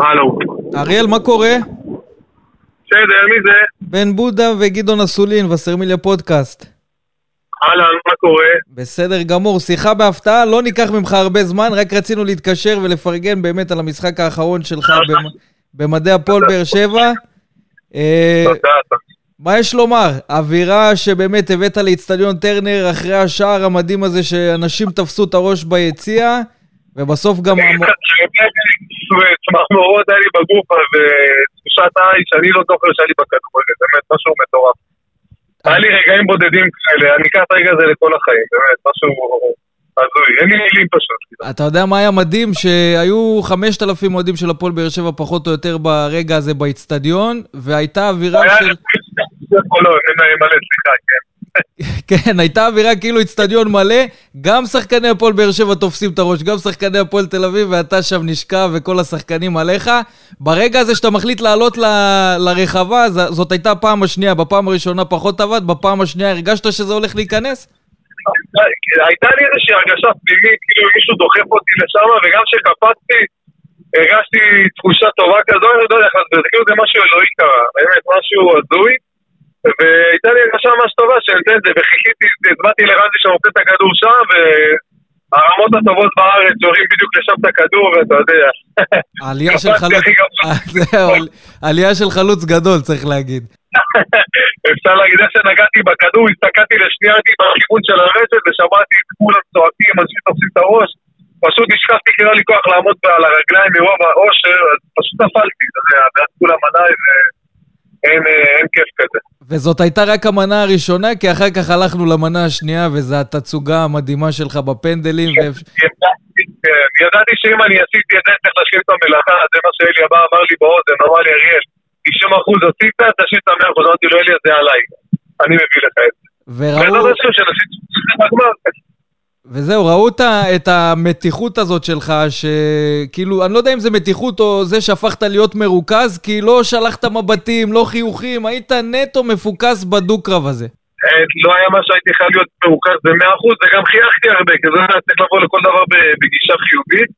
הלו. אריאל, מה קורה? בסדר, מי זה? בן בודה וגדעון אסולין, וסרמיליה פודקאסט. אהלן, מה קורה? בסדר גמור, שיחה בהפתעה, לא ניקח ממך הרבה זמן, רק רצינו להתקשר ולפרגן באמת על המשחק האחרון שלך במ- במדי הפועל באר שבע. אה. מה יש לומר? אווירה שבאמת הבאת לאיצטדיון טרנר אחרי השער המדהים הזה שאנשים תפסו את הראש ביציע, ובסוף גם... המו- צמרמורות היה לי בגוף ותחושת עין שאני לא זוכר שהיה לי בכדורגל, באמת משהו מטורף. היה לי רגעים בודדים כאלה, אני אקח את הרגע הזה לכל החיים, באמת, משהו הזוי, אין לי מילים פשוט. אתה יודע מה היה מדהים? שהיו 5,000 אוהדים של הפועל באר שבע פחות או יותר ברגע הזה באיצטדיון, והייתה אווירה היה של... לי חולון, אין מלא, סליחה, כן. כן, הייתה אווירה כאילו אצטדיון מלא, גם שחקני הפועל באר שבע תופסים את הראש, גם שחקני הפועל תל אביב, ואתה שם נשכב וכל השחקנים עליך. ברגע הזה שאתה מחליט לעלות ל... לרחבה, זאת הייתה הפעם השנייה, בפעם הראשונה פחות עבד, בפעם השנייה הרגשת שזה הולך להיכנס? הייתה לי איזושהי הרגשה פנימית, כאילו מישהו דוחף אותי לשם, וגם כשקפצתי, הרגשתי תחושה טובה כזו, אני לא יודע איך להסביר, כאילו זה משהו אלוהי קרה, באמת, משהו הזוי. והייתה לי הרגשה ממש טובה שאני נותן את זה, וחיכיתי, הזמנתי לרנזי שאני רוצה את הכדור שם, והרמות הטובות בארץ יורים בדיוק לשם את הכדור, ואתה יודע. העלייה של חלוץ, זהו, עלייה של חלוץ גדול, צריך להגיד. אפשר להגיד איך שנגעתי בכדור, הסתכלתי לשנייה, הייתי בכיוון של הרשת, ושמעתי את כולם צועקים, אנשים תופסים את הראש. פשוט נשכחתי כי לא לי כוח לעמוד על הרגליים מרוב האושר, אז פשוט נפלתי, אתה יודע, ואז כולם עליי, ואין כיף כזה. וזאת הייתה רק המנה הראשונה, כי אחר כך הלכנו למנה השנייה, וזו התצוגה המדהימה שלך בפנדלים. כן, כן, ידעתי שאם אני עשיתי את זה, צריך להשלים את המלאכה, זה מה שאלי הבא אמר לי באוזן, אמר לי, אריאל, 90 אחוז עשית, תשאיר את המאה אחוז, אמרתי לו, אלי, זה עליי, אני מביא לך את זה. וראו... וזהו, ראו את המתיחות הזאת שלך, שכאילו, אני לא יודע אם זה מתיחות או זה שהפכת להיות מרוכז, כי לא שלחת מבטים, לא חיוכים, היית נטו מפוקס בדו-קרב הזה. אה, לא היה מה שהייתי חייב להיות מרוכז במאה אחוז, וגם חייכתי הרבה, כי זה היה צריך לבוא לכל דבר בגישה חיובית.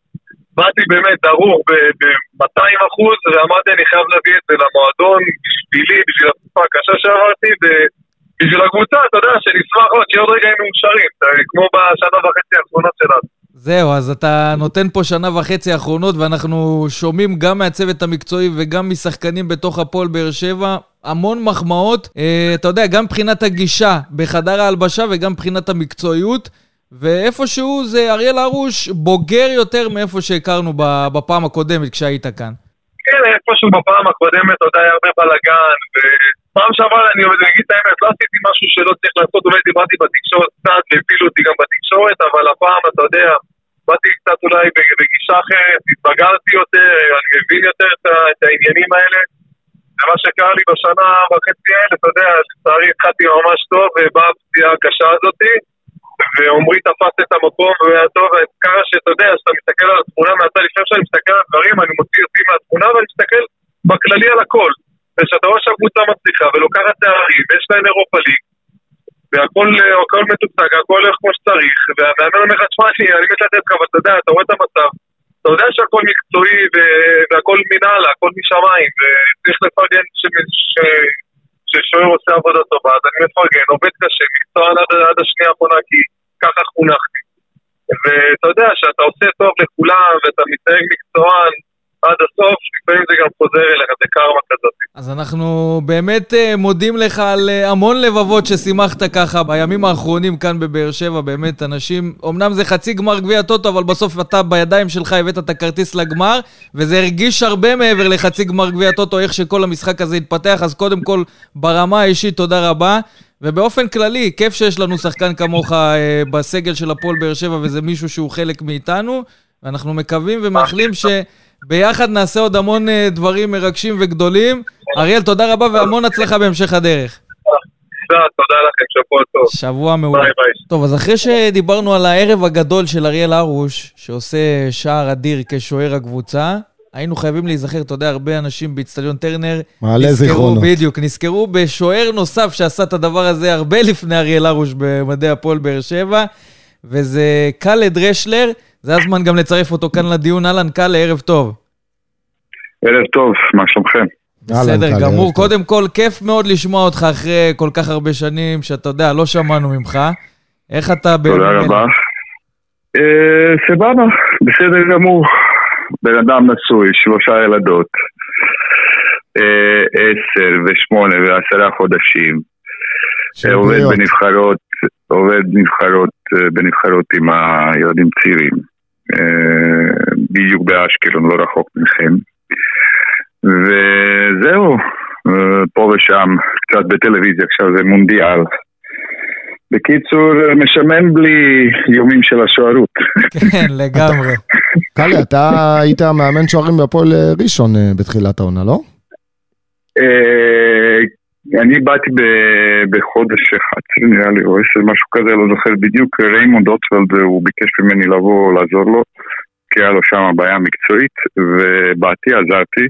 באתי באמת דרוך ב-200 אחוז, ואמרתי אני חייב להביא את זה למועדון, בשבילי, בשביל התקופה הקשה שעברתי, בשביל הקבוצה, אתה יודע, שנשמח עוד, שיהיה עוד רגעים מאושרים, כמו בשנה וחצי האחרונות שלנו. זהו, אז אתה נותן פה שנה וחצי האחרונות, ואנחנו שומעים גם מהצוות המקצועי וגם משחקנים בתוך הפועל באר שבע המון מחמאות. אה, אתה יודע, גם מבחינת הגישה בחדר ההלבשה וגם מבחינת המקצועיות. ואיפשהו זה אריאל הרוש בוגר יותר מאיפה שהכרנו בפעם הקודמת כשהיית כאן. כן, איפשהו בפעם הקודמת עוד היה הרבה בלאגן, ופעם שעברה, אני אגיד את האמת, לא עשיתי משהו שלא צריך לעשות, אולי דיברתי בתקשורת קצת, והפילו אותי גם בתקשורת, אבל הפעם, אתה יודע, באתי קצת אולי בגישה אחרת, התבגרתי יותר, אני מבין יותר את העניינים האלה. ומה שקרה לי בשנה וחצי האלה, אתה יודע, לצערי התחלתי ממש טוב, ובאה הפציעה הקשה הזאתי. ועמרי תפס את המקום והיה טוב, ככה שאתה יודע, כשאתה מסתכל על התמונה מהצד, לפני שאני מסתכל על הדברים, אני מוציא אותי מהתמונה ואני מסתכל בכללי על הכל. וכשאתה רואה שהקבוצה מצליחה ולוקחת תארים, ויש להם אירופה ליג, והכל מתוקתק, הכל הולך כמו שצריך, והמאמן אומר לך, תשמע, אני מת לתת לך, אבל אתה יודע, אתה רואה את המצב, אתה יודע שהכל מקצועי והכל מנהלה, הכל משמיים, וצריך לפרגן ששוער עושה עבודה טובה, אז אני מפרגן, עובד קשה, מקצוען עד השנייה האחרונה, כי ככה חונכתי. ואתה יודע, שאתה עושה טוב לכולם, ואתה מתנהג מקצוען עד הסוף, לפעמים זה גם חוזר אליך, זה קרמה כזאת. אז אנחנו באמת אה, מודים לך על אה, המון לבבות ששימחת ככה בימים האחרונים כאן בבאר שבע, באמת אנשים, אמנם זה חצי גמר גביע טוטו, אבל בסוף אתה בידיים שלך הבאת את הכרטיס לגמר, וזה הרגיש הרבה מעבר לחצי גמר גביע טוטו, איך שכל המשחק הזה התפתח, אז קודם כל, ברמה האישית, תודה רבה. ובאופן כללי, כיף שיש לנו שחקן כמוך אה, בסגל של הפועל באר שבע, וזה מישהו שהוא חלק מאיתנו, ואנחנו מקווים ומאחלים ש... ביחד נעשה עוד המון אה, דברים מרגשים וגדולים. אריאל, תודה רבה והמון הצלחה בהמשך הדרך. תודה לכם, שבוע טוב. שבוע מעולה. ביי ביי. טוב, אז אחרי שדיברנו על הערב הגדול של אריאל הרוש, שעושה שער אדיר כשוער הקבוצה, היינו חייבים להיזכר, אתה יודע, הרבה אנשים באיצטדיון טרנר... מעלה זיכרונות. בדיוק, נזכרו בשוער נוסף שעשה את הדבר הזה הרבה לפני אריאל הרוש במדעי הפועל באר שבע, וזה קאלד רשלר. זה הזמן גם לצרף אותו כאן לדיון. אהלן, קאלה, ערב טוב. ערב טוב, מה שלומכם? בסדר גמור. קודם כל, כיף מאוד לשמוע אותך אחרי כל כך הרבה שנים, שאתה יודע, לא שמענו ממך. איך אתה... תודה רבה. אה, סבבה, בסדר גמור. בן אדם נשוי, שלושה ילדות, אה, עשר ושמונה ועשרה חודשים. עובד בנבחרות, עובד נבחרות, אה, בנבחרות עם הילדים צעירים. אה, בדיוק באשקלון, לא רחוק מכם. וזהו, אה, פה ושם, קצת בטלוויזיה, עכשיו זה מונדיאל. בקיצור, משמן בלי איומים של השוערות. כן, לגמרי. קלי, אתה היית מאמן שוערים בהפועל ראשון אה, בתחילת העונה, לא? אני באתי בחודש 11 נראה לי, או 10, משהו כזה, לא זוכר בדיוק, ריימונד אוטפלד, הוא ביקש ממני לבוא לעזור לו, כי היה לו שם בעיה מקצועית, ובאתי, עזרתי,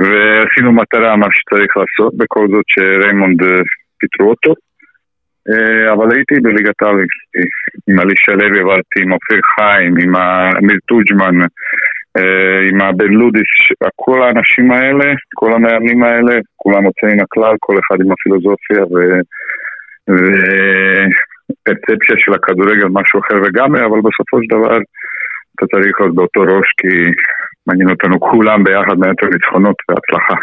ועשינו מטרה, מה שצריך לעשות, בכל זאת שריימונד אה, פיטרו אותו. אה, אבל הייתי בליגת העל, עם אלישע לוי עברתי, עם אופיר חיים, עם אמיר אה, עם הבן לודיס, כל האנשים האלה, כל המאמנים האלה, כולם יוצאים הכלל, כל אחד עם הפילוסופיה ופרצפציה של הכדורגל, משהו אחר לגמרי, אבל בסופו של דבר אתה צריך להיות באותו ראש, כי מעניין אותנו כולם ביחד מעט ניצחונות והצלחה.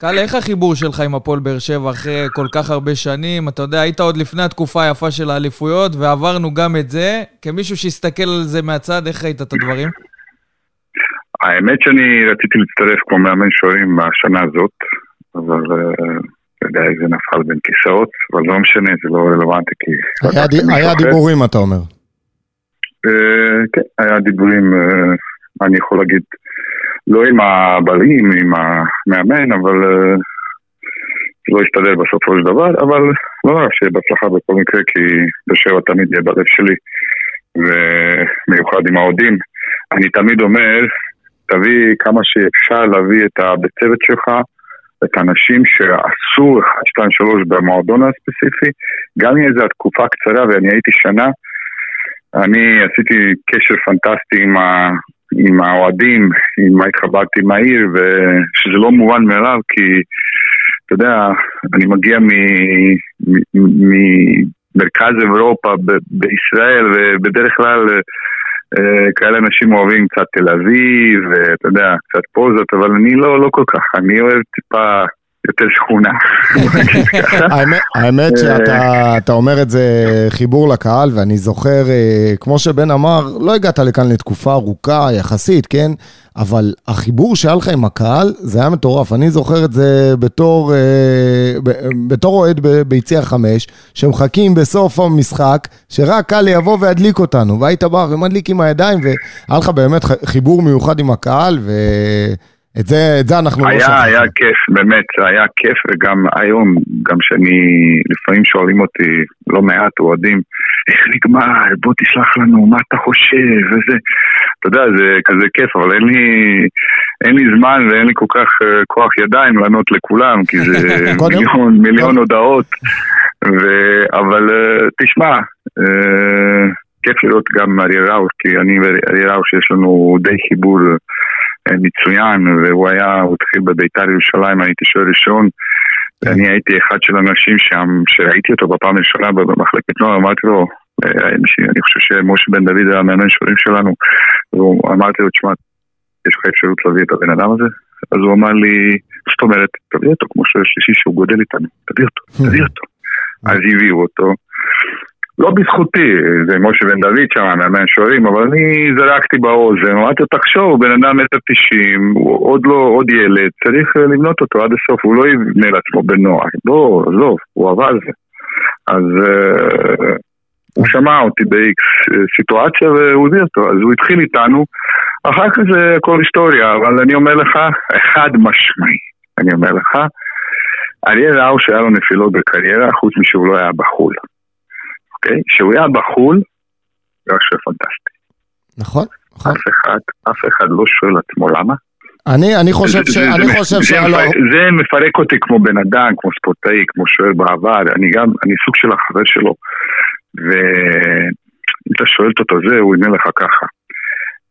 קל, איך החיבור שלך עם הפועל באר שבע אחרי כל כך הרבה שנים? אתה יודע, היית עוד לפני התקופה היפה של האליפויות, ועברנו גם את זה. כמישהו שהסתכל על זה מהצד, איך ראית את הדברים? האמת שאני רציתי להצטרף כמו מאמן שוערים בשנה הזאת, אבל אה, אתה יודע, זה נפל בין כיסאות, אבל לא משנה, זה לא רלוונטי כי... היה דיבורים, אתה אומר. אה, כן, היה דיבורים, אה, אני יכול להגיד, לא עם הבעלים, עם המאמן, אבל זה לא השתדל בסופו של דבר, אבל לא רע שיהיה בהצלחה בכל מקרה, כי בשבע תמיד יהיה בלב שלי, ומיוחד עם האוהדים. אני תמיד אומר, תביא כמה שאפשר להביא את הבית צוות שלך, את האנשים שעשו 1, 2, 3 במועדון הספציפי, גם אם זו תקופה קצרה ואני הייתי שנה, אני עשיתי קשר פנטסטי עם, ה, עם האוהדים, עם מה התחברתי עם העיר, ושזה לא מובן מאליו, כי אתה יודע, אני מגיע ממרכז אירופה ב- בישראל, ובדרך כלל כאלה אנשים אוהבים קצת תל אביב, ואתה יודע, קצת פוזות, אבל אני לא, לא כל כך, אני אוהב טיפה יותר שכונה. האמת שאתה אומר את זה חיבור לקהל, ואני זוכר, אה, כמו שבן אמר, לא הגעת לכאן לתקופה ארוכה יחסית, כן? אבל החיבור שהיה לך עם הקהל, זה היה מטורף. אני זוכר את זה בתור, אה, בתור אוהד ביציע חמש, שמחכים בסוף המשחק, שרק קל יבוא וידליק אותנו. והיית בא ומדליק עם הידיים, והיה לך באמת חיבור מיוחד עם הקהל, ו... את זה, את זה אנחנו לא היה, לא שוכחים. היה כיף, באמת, היה כיף, וגם היום, גם שאני, לפעמים שואלים אותי, לא מעט אוהדים, איך נגמר, בוא תשלח לנו, מה אתה חושב, וזה, אתה יודע, זה כזה כיף, אבל אין לי, אין לי זמן ואין לי כל כך uh, כוח ידיים לענות לכולם, כי זה מיליון, מיליון הודעות, ו... אבל uh, תשמע, uh, כיף לראות גם אריה ראוש, כי אני ואריה ראוש יש לנו די חיבור. מצוין, והוא היה, הוא התחיל בביתר ירושלים, הייתי שוער ראשון, כן. ואני הייתי אחד של האנשים שם, שראיתי אותו בפעם הראשונה במחלקת נוער, אמרתי לו, אה, אני חושב שמשה בן דוד היה המאמן שוערים שלנו, ואמרתי לו, תשמע, יש לך אפשרות להביא את הבן אדם הזה? אז הוא אמר לי, זאת אומרת, תביא אותו כמו שוער שלישי שהוא גודל איתנו, תביא אותו, תביא אותו. אז הביאו אותו, לא בזכותי, זה משה בן דוד שם, מאמן שוערים, אבל אני זרקתי באוזן, אמרתי לו, תחשוב, בן אדם מטר תשעים, הוא עוד לא, עוד ילד, צריך לבנות אותו עד הסוף, הוא לא יבנה לעצמו בנוער, לא, עזוב, הוא עבר זה. אז uh, הוא שמע אותי ב-X סיטואציה והוא הביא אותו, אז הוא התחיל איתנו, אחר כך זה הכל היסטוריה, אבל אני אומר לך, אחד משמעי, אני אומר לך, אריאל ראו שהיה לו נפילות בקריירה, חוץ משהוא לא היה בחו"ל. אוקיי? שהוא היה בחו"ל, זה היה שוער פנטסטי. נכון, נכון. אף אחד, אף אחד לא שואל עצמו למה. אני, אני חושב ש... זה, אני חושב לו... זה מפרק אותי כמו בן אדם, כמו ספורטאי, כמו שוער בעבר, אני גם, אני סוג של החבר שלו. ואם אתה שואלת אותו זה, הוא ימנה לך ככה.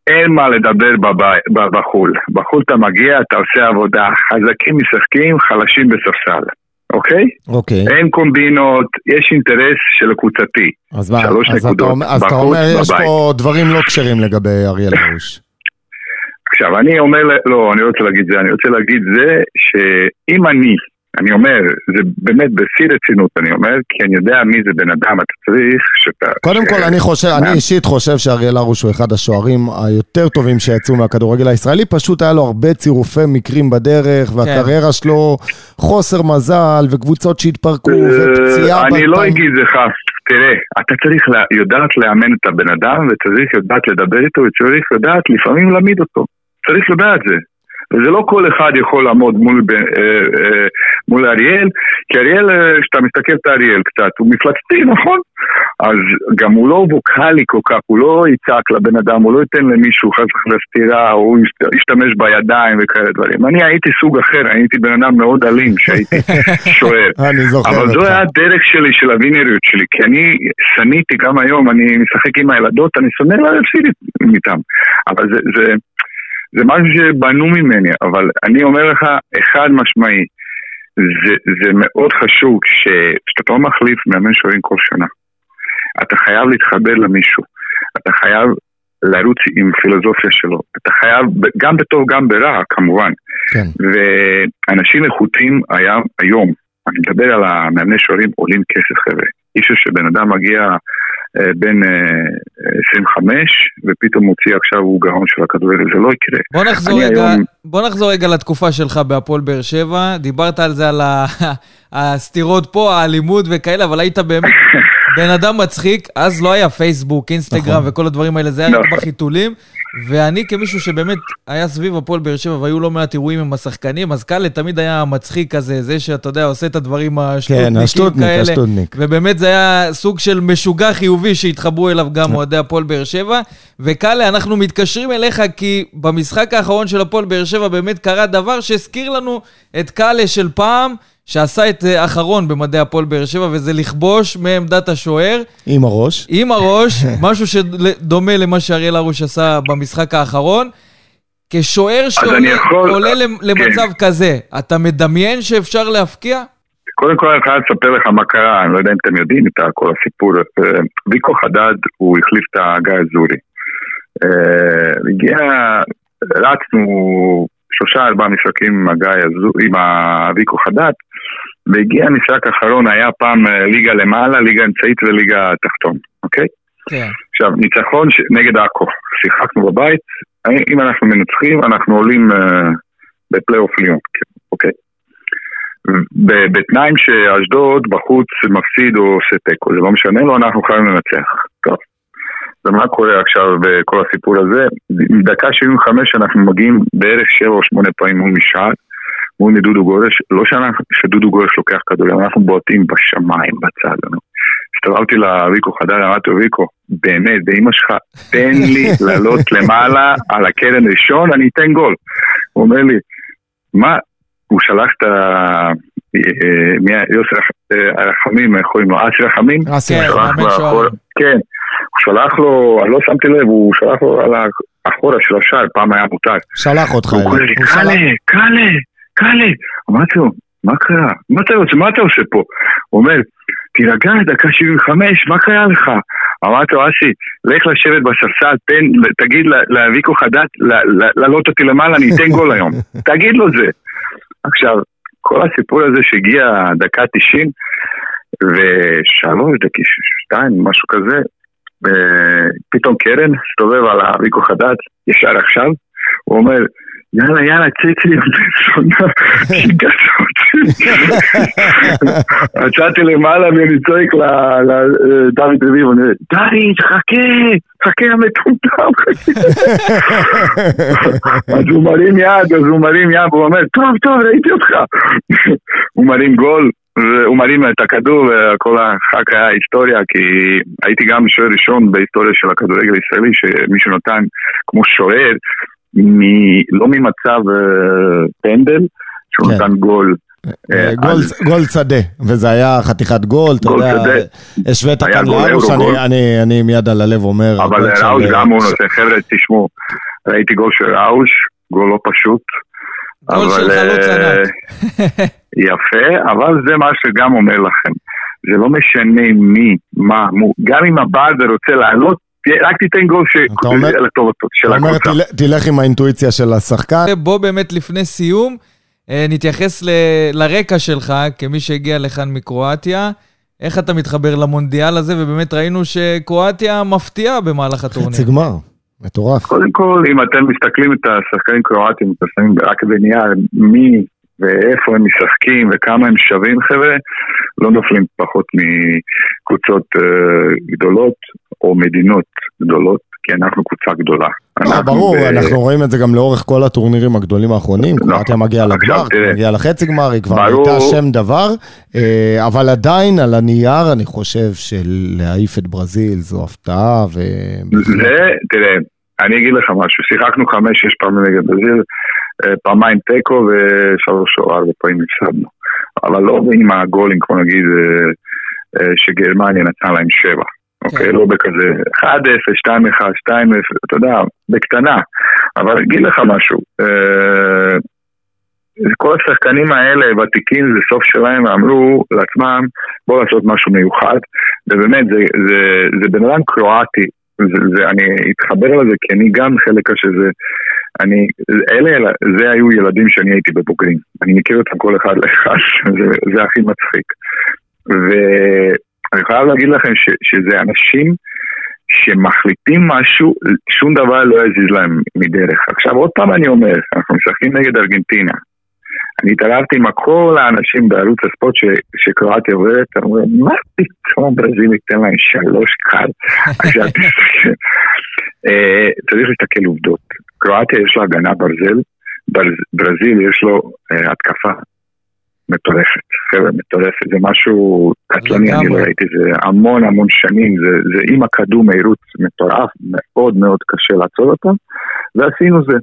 אין מה לדבר בחו"ל. בחו"ל אתה מגיע, אתה עושה עבודה, חזקים משחקים, חלשים בספסל. אוקיי? אוקיי. אין קומבינות, יש אינטרס של הקבוצתי. אז מה, שלוש אז נקודות. אתה אומר, אז אתה אומר, יש פה דברים לא כשרים לגבי אריאל הרוש. עכשיו, אני אומר, לא, אני לא רוצה להגיד זה, אני רוצה להגיד זה שאם אני אני אומר, זה באמת בשיא רצינות, אני אומר, כי אני יודע מי זה בן אדם, אתה צריך שאתה... קודם ש... כל, אני חושב, אני אישית חושב שאריאל הרוש הוא אחד השוערים היותר טובים שיצאו מהכדורגל הישראלי, פשוט היה לו הרבה צירופי מקרים בדרך, כן. והקריירה. שלו חוסר מזל, וקבוצות שהתפרקו, אה, ופציעה... אני לא אגיד לך, תראה, אתה צריך לדעת לאמן את הבן אדם, וצריך לדעת לדבר איתו, וצריך לדעת לפעמים להעמיד אותו. צריך לדעת זה. וזה לא כל אחד יכול לעמוד מול, אה, אה, מול אריאל, כי אריאל, כשאתה מסתכל את אריאל קצת, הוא מפלצתי, נכון? אז גם הוא לא ווקאלי כל כך, הוא לא יצעק לבן אדם, הוא לא ייתן למישהו חס וחלילה סטירה, הוא ישתמש בידיים וכאלה דברים. אני הייתי סוג אחר, הייתי בן אדם מאוד אלים שהייתי שוער. אני זוכר אבל זו היה הדרך שלי, של הווינריות שלי, כי אני שניתי גם היום, אני משחק עם הילדות, אני שונא להפסיד איתם. אבל זה, זה, זה משהו שבנו ממני, אבל אני אומר לך, אחד משמעי, זה, זה מאוד חשוב שאתה לא מחליף מאמן שוערים כל שנה. אתה חייב להתחבר למישהו, אתה חייב לרוץ עם פילוסופיה שלו, אתה חייב, גם בטוב גם ברע כמובן. כן. ואנשים איכותיים היה היום, אני מדבר על המאמני שוערים עולים כסף חבר'ה. איש שבן אדם מגיע בן 25 אה, ופתאום מוציא עכשיו הוא גאון של הכדורגל, זה לא יקרה. בוא נחזור, רגע, היום... בוא נחזור רגע לתקופה שלך בהפועל באר שבע, דיברת על זה, על הסתירות פה, האלימות וכאלה, אבל היית באמת בן אדם מצחיק, אז לא היה פייסבוק, אינסטגרם נכון. וכל הדברים האלה, זה היה רק נכון. בחיתולים. ואני כמישהו שבאמת היה סביב הפועל באר שבע והיו לא מעט אירועים עם השחקנים, אז קאלה תמיד היה מצחיק כזה, זה שאתה יודע, עושה את הדברים השטותניקים כן, השטותניק, כאלה. השטותניק. ובאמת זה היה סוג של משוגע חיובי שהתחברו אליו גם כן. אוהדי הפועל באר שבע. וקאלה, אנחנו מתקשרים אליך כי במשחק האחרון של הפועל באר שבע באמת קרה דבר שהזכיר לנו את קאלה של פעם. שעשה את אה, אחרון במדעי הפועל באר שבע, וזה לכבוש מעמדת השוער. עם הראש. עם הראש, משהו שדומה למה שאריאל הרוש עשה במשחק האחרון. כשוער שעולה יכול... למצב כן. כזה, אתה מדמיין שאפשר להפקיע? קודם כל אני חייב לספר לך מה קרה, אני לא יודע אם אתם יודעים את כל הסיפור. אה, ויקו חדד, הוא החליף את הגיא אזורי. אה, הגיע, רצנו שלושה ארבעה משחקים עם הגיא הזו, עם הוויקו חדד, והגיע המשחק האחרון, היה פעם אה, ליגה למעלה, ליגה אמצעית וליגה תחתון, אוקיי? כן. עכשיו, ניצחון ש... נגד עכו, שיחקנו בבית, אם אנחנו מנצחים, אנחנו עולים uh, בפלייאוף ליון, כן, אוקיי? בתנאים שאשדוד בחוץ מפסיד או עושה תיקו, זה לא משנה לו, אנחנו חייבים לנצח. טוב. ומה קורה עכשיו בכל הסיפור הזה? מדקה 75 אנחנו מגיעים בערך 7 או 8 פעמים מול משעל, מול דודו גורש, לא שדודו גורש לוקח כדורים, אנחנו בועטים בשמיים בצד. הסתובבתי לוויקו חדר, אמרתי לו, ויקו, באמת, באמא שלך, תן לי לעלות למעלה על הקרן ראשון, אני אתן גול. הוא אומר לי, מה, הוא שלח את ה... אה, יוסף אה, הרחמים, איך קוראים לו? אסי רחמים? אסי רחמים. כן, הוא שלח לו, אני לא שמתי לב, הוא שלח לו על האחורה של השער, פעם היה מותר. שלח אותך. הוא קורא לי, קאלה, קאלה, קאלה. אמרתי לו, מה קרה? מה אתה עושה? מה אתה עושה פה? הוא אומר, תירגע, דקה 75, מה קרה לך? אמרתי לו, אסי, לך לשבת בספסל, תן, תגיד לוויקו חדד, לעלות אותי למעלה, אני אתן גול היום. תגיד לו זה. עכשיו, כל הסיפור הזה שהגיע דקה 90, ושלוש, דקה שתיים, משהו כזה, ופתאום קרן הסתובב על הריקו חדד, ישר עכשיו, הוא אומר, יאללה, יאללה, צאתי לי בצונה, שיגעת אותי. יצאתי למעלה ואני צועק לדוד רביבו, דוד, חכה, חכה המטומטם, חכה. אז הוא מרים יד, אז הוא מרים יד, והוא אומר, טוב, טוב, ראיתי אותך. הוא מרים גול, והוא מרים את הכדור, וכל הח"כ היה היסטוריה, כי הייתי גם שוער ראשון בהיסטוריה של הכדורגל הישראלי, שמישהו נתן כמו שוער, מ, לא ממצב uh, פנדל, שהוא כן. נתן גול. אה, גול, אז... גול שדה, וזה היה חתיכת גול, אתה יודע, השווית כאן לארוש, אני, אני, אני מיד על הלב אומר. אבל ראוש גם הוא נותן, חבר'ה, תשמעו, ראיתי גול של ראוש, גול לא פשוט. גול של חלוץ ענק. יפה, אבל זה מה שגם אומר לכם. זה לא משנה מי, מה, מו, גם אם הבעל רוצה לעלות, רק תיתן גול לטובתו של הקבוצה. אתה אומר, תלך עם האינטואיציה של השחקן. בוא באמת לפני סיום, אה, נתייחס ל, לרקע שלך, כמי שהגיע לכאן מקרואטיה. איך אתה מתחבר למונדיאל הזה, ובאמת ראינו שקרואטיה מפתיעה במהלך הטורניר. חצי גמר, מטורף. קודם כל, אם אתם מסתכלים את השחקנים קרואטים, אתם שמים רק בנייר מי ואיפה הם משחקים וכמה הם שווים חבר'ה, לא נופלים פחות מקבוצות uh, גדולות או מדינות גדולות, כי אנחנו קבוצה גדולה. לא, ברור, אנחנו רואים את זה גם לאורך כל הטורנירים הגדולים האחרונים, לא. קרואטיה מגיעה לגמר. מגיעה לחצי גמר, היא כבר. הייתה שם דבר, אה, אבל עדיין על הנייר אני חושב שלהעיף את ברזיל זו הפתעה, ו... זה, תראה, אני אגיד לך משהו, שיחקנו חמש-שש פעמים נגד ברזיל, אה, פעמיים תיקו ושלוש או ארבע פעמים הפסדנו. אבל לא עם הגולים, כמו נגיד, שגרמניה נתנה להם שבע. אוקיי, לא בכזה 1-0, 2-1, 2-0, אתה יודע, בקטנה. אבל אגיד לך משהו, אה, כל השחקנים האלה, ותיקים, זה סוף שלהם, ואמרו לעצמם, בואו לעשות משהו מיוחד. ובאמת, זה, זה, זה בן אדם קרואטי, זה, זה, אני אתחבר לזה, כי אני גם חלק שזה, אני, אלה, זה היו ילדים שאני הייתי בבוגרים. אני מכיר אותם כל אחד לאחד, זה, זה הכי מצחיק. ואני חייב להגיד לכם ש, שזה אנשים שמחליטים משהו, שום דבר לא יזיז להם מדרך. עכשיו עוד פעם אני אומר, אנחנו משחקים נגד ארגנטינה. אני התערבתי עם כל האנשים בערוץ הספורט ש, שקרואטיה עוברת, אני אומר, מה פתאום ברזיל ייתן להם שלוש קל? עכשיו אה, צריך להסתכל עובדות. קרואטיה יש לה הגנה ברזל, ברז, ברזיל יש לו אה, התקפה מטורפת, חבר'ה, מטורפת, זה משהו קטלני, אני לא ראיתי, זה המון המון שנים, זה, זה עם הכדור מהירות מטורף, מאוד מאוד קשה לעצור אותם, ועשינו זה.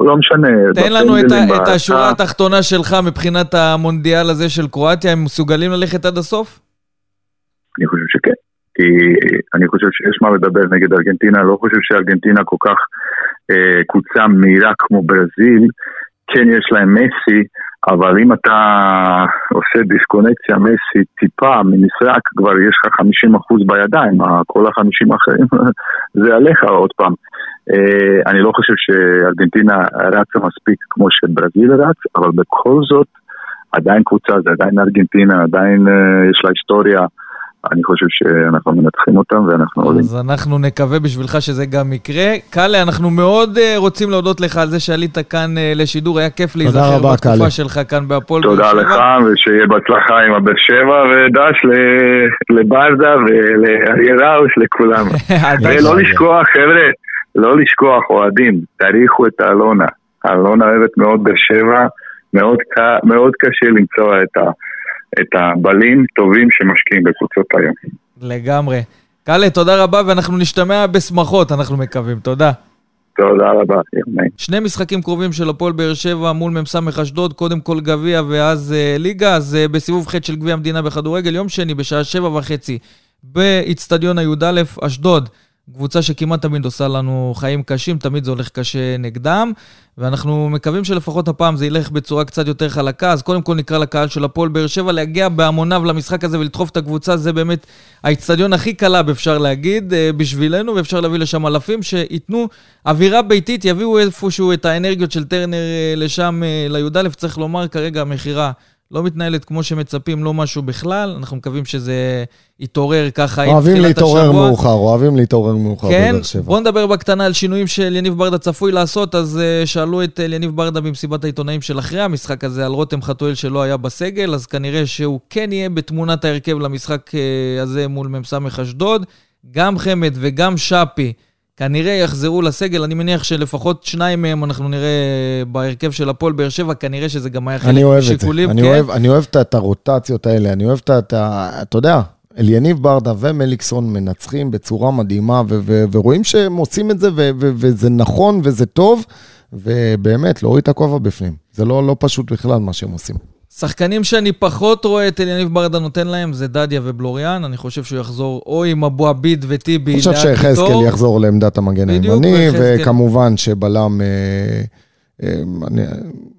לא משנה. תן לנו את, ה- את השורה התחתונה שלך מבחינת המונדיאל הזה של קרואטיה, הם מסוגלים ללכת עד הסוף? אני חושב שכן. כי אני חושב שיש מה לדבר נגד ארגנטינה, לא חושב שארגנטינה כל כך אה, קבוצה מהירה כמו ברזיל, כן יש להם מסי, אבל אם אתה עושה דיסקונקציה מסי טיפה ממשחק, כבר יש לך 50% בידיים, כל ה-50 האחרים זה עליך עוד פעם. אה, אני לא חושב שארגנטינה רצה מספיק כמו שברזיל רץ, אבל בכל זאת עדיין קבוצה, זה עדיין ארגנטינה, עדיין אה, יש לה היסטוריה. אני חושב שאנחנו מנתחים אותם ואנחנו עולים. אז אנחנו נקווה בשבילך שזה גם יקרה. קאלה, אנחנו מאוד אה, רוצים להודות לך על זה שעלית כאן אה, לשידור, היה כיף להיזכר בתקופה קאלה. שלך כאן בהפועל באר תודה. לך, ושיהיה בהצלחה עם הבאר שבע, ודש ל- לברדה ולאריה ראוס, לכולם. ולא לשכוח, חבר'ה, לא לשכוח, אוהדים, תעריכו את אלונה. אלונה אוהבת מאוד באר שבע, מאוד קשה למצוא את ה... את הבלים טובים שמשקיעים בקבוצות היום. לגמרי. קאלה, תודה רבה, ואנחנו נשתמע בשמחות, אנחנו מקווים. תודה. תודה רבה, נעים. שני משחקים קרובים של הפועל באר שבע מול מ"ס אשדוד, קודם כל גביע ואז אה, ליגה, אז אה, בסיבוב ח' של גביע המדינה בכדורגל, יום שני בשעה שבע וחצי באיצטדיון הי"א, אשדוד. קבוצה שכמעט תמיד עושה לנו חיים קשים, תמיד זה הולך קשה נגדם, ואנחנו מקווים שלפחות הפעם זה ילך בצורה קצת יותר חלקה, אז קודם כל נקרא לקהל של הפועל באר שבע להגיע בהמוניו למשחק הזה ולדחוף את הקבוצה, זה באמת האיצטדיון הכי קרוב, אפשר להגיד, אה, בשבילנו, ואפשר להביא לשם אלפים שייתנו אווירה ביתית, יביאו איפשהו את האנרגיות של טרנר אה, לשם, אה, לי"א, צריך לומר, כרגע המכירה לא מתנהלת כמו שמצפים, לא משהו בכלל, אנחנו מקווים שזה יתעורר ככה עם אוהבים תחילת להתעורר השבוע. מאוחר, אוהבים להתעורר מאוחר כן, בבאר שבע. בואו נדבר בקטנה על שינויים של יניב ברדה צפוי לעשות, אז uh, שאלו את uh, יניב ברדה במסיבת העיתונאים של אחרי המשחק הזה על רותם חתואל שלא היה בסגל, אז כנראה שהוא כן יהיה בתמונת ההרכב למשחק uh, הזה מול מ"ס אשדוד. גם חמד וגם שפי כנראה יחזרו לסגל, אני מניח שלפחות שניים מהם אנחנו נראה בהרכב של הפועל באר שבע, כנראה שזה גם היה חלק אני אוהב את זה, משיקולים, אני כן? אוהב- אני אוהב את- את הרוטציות האלה, אני אוהב את ה... את ה- אתה יודע, אליניב ברדה ומליקסון מנצחים בצורה מדהימה, ו- ו- ורואים שהם עושים את זה, ו- ו- וזה נכון וזה טוב, ובאמת, להוריד את הכובע בפנים. זה לא לא פשוט בכלל מה שהם עושים. שחקנים שאני פחות רואה את אליניב ברדה נותן להם זה דדיה ובלוריאן, אני חושב שהוא יחזור או עם אבו עביד וטיבי אני חושב שיחזקאל. יחזור לעמדת המגן הימני. וכמובן שבלם, אה, אה, אני,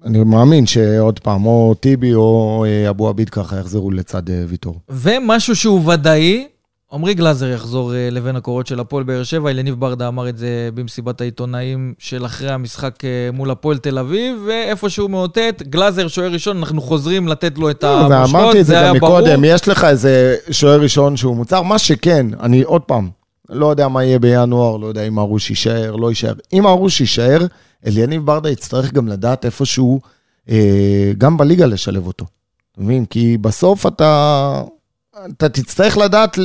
אני מאמין שעוד פעם, או טיבי או אה, אבו עביד ככה יחזרו לצד אה, ויטור. ומשהו שהוא ודאי, עמרי גלאזר יחזור אה, לבין הקורות של הפועל באר שבע, אליניב ברדה אמר את זה במסיבת העיתונאים של אחרי המשחק אה, מול הפועל תל אביב, ואיפה שהוא מאותת, גלאזר שוער ראשון, אנחנו חוזרים לתת לו את לא, זה המושכות, אמרתי את זה היה גם ברור. מקודם, יש לך איזה שוער ראשון שהוא מוצר, מה שכן, אני עוד פעם, לא יודע מה יהיה בינואר, לא יודע אם ארוש יישאר, לא יישאר. אם ארוש יישאר, אליניב ברדה יצטרך גם לדעת איפשהו, אה, גם בליגה לשלב אותו. אתה מבין? כי בסוף אתה, אתה תצטרך לדעת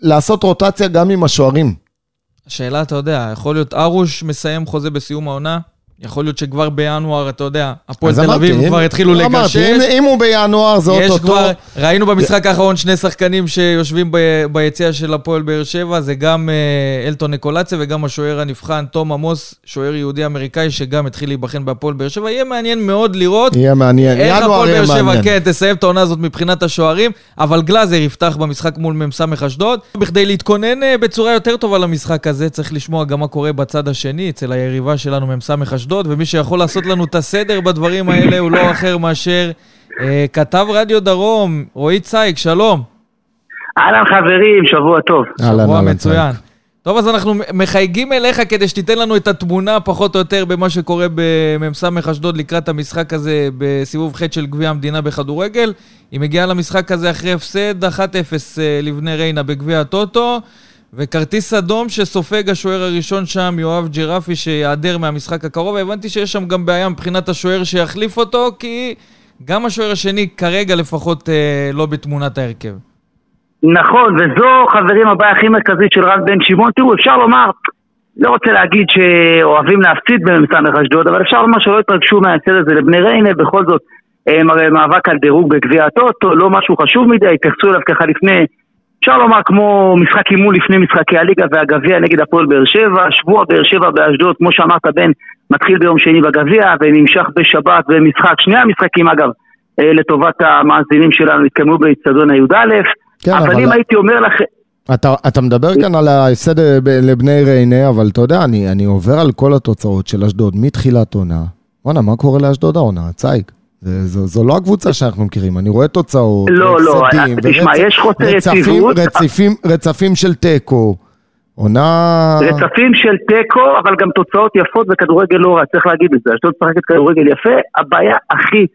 לעשות רוטציה גם עם השוערים. השאלה, אתה יודע, יכול להיות ארוש מסיים חוזה בסיום העונה? יכול להיות שכבר בינואר, אתה יודע, הפועל תל אביב כבר התחילו לגשש. אם, אם הוא בינואר זה אוטוטו. כבר, ראינו במשחק האחרון שני שחקנים שיושבים ביציע של הפועל באר שבע, זה גם uh, אלטון נקולציה וגם השוער הנבחן, תום עמוס, שוער יהודי-אמריקאי, שגם התחיל להיבחן בהפועל באר שבע. יהיה מעניין מאוד לראות יהיה מעניין. איך הפועל באר שבע, כן, תסיים את העונה הזאת מבחינת השוערים, אבל גלאזר יפתח במשחק מול מ"ס אשדוד. בכדי להתכונן uh, בצורה יותר טובה למשחק הזה, צריך לשמוע גם מה קורה בצד השני, אצל היריבה שלנו מ"ס אשדוד, ומי שיכול לעשות לנו את הסדר בדברים האלה הוא לא אחר מאשר אה, כתב רדיו דרום, רועי צייק, שלום. אהלן חברים, שבוע טוב. שבוע מצוין. טוב, אז אנחנו מחייגים אליך כדי שתיתן לנו את התמונה פחות או יותר במה שקורה במ"ס אשדוד לקראת המשחק הזה בסיבוב ח' של גביע המדינה בכדורגל. היא מגיעה למשחק הזה אחרי הפסד 1-0 אה, לבני ריינה בגביע הטוטו. וכרטיס אדום שסופג השוער הראשון שם, יואב ג'רפי, שיעדר מהמשחק הקרוב. הבנתי שיש שם גם בעיה מבחינת השוער שיחליף אותו, כי גם השוער השני כרגע לפחות אה, לא בתמונת ההרכב. נכון, וזו, חברים, הבעיה הכי מרכזית של רן בן שמעון. תראו, אפשר לומר, לא רוצה להגיד שאוהבים להפסיד במס"מ אשדוד, אבל אפשר לומר שלא התרגשו מההפסד הזה לבני ריינה, בכל זאת, הם הרי מאבק על דירוג בגביע הטוטו, לא משהו חשוב מדי, התייחסו אליו ככה לפני אפשר לומר כמו משחק אימון לפני משחקי הליגה והגביע נגד הפועל באר שבע, שבוע באר שבע באשדוד, כמו שאמרת בן, מתחיל ביום שני בגביע ונמשך בשבת במשחק, שני המשחקים אגב, אה, לטובת המאזינים שלנו, התקיימו באיצטדיון הי"א, כן, אבל, אבל אם הייתי אומר לכם... אתה, אתה מדבר כאן על ההפסד לבני ריינה, אבל אתה יודע, אני, אני עובר על כל התוצאות של אשדוד מתחילת עונה. וואנה, מה קורה לאשדוד העונה? צייק. זו, זו לא הקבוצה שאנחנו מכירים, אני רואה תוצאות, לא, לא, תשמע, יש חוסר יציבות. רציפים, רצפים של תיקו, עונה... רצפים של תיקו, אבל גם תוצאות יפות בכדורגל לא רע, צריך להגיד את זה. אשדוד משחקת כדורגל יפה, הבעיה הכי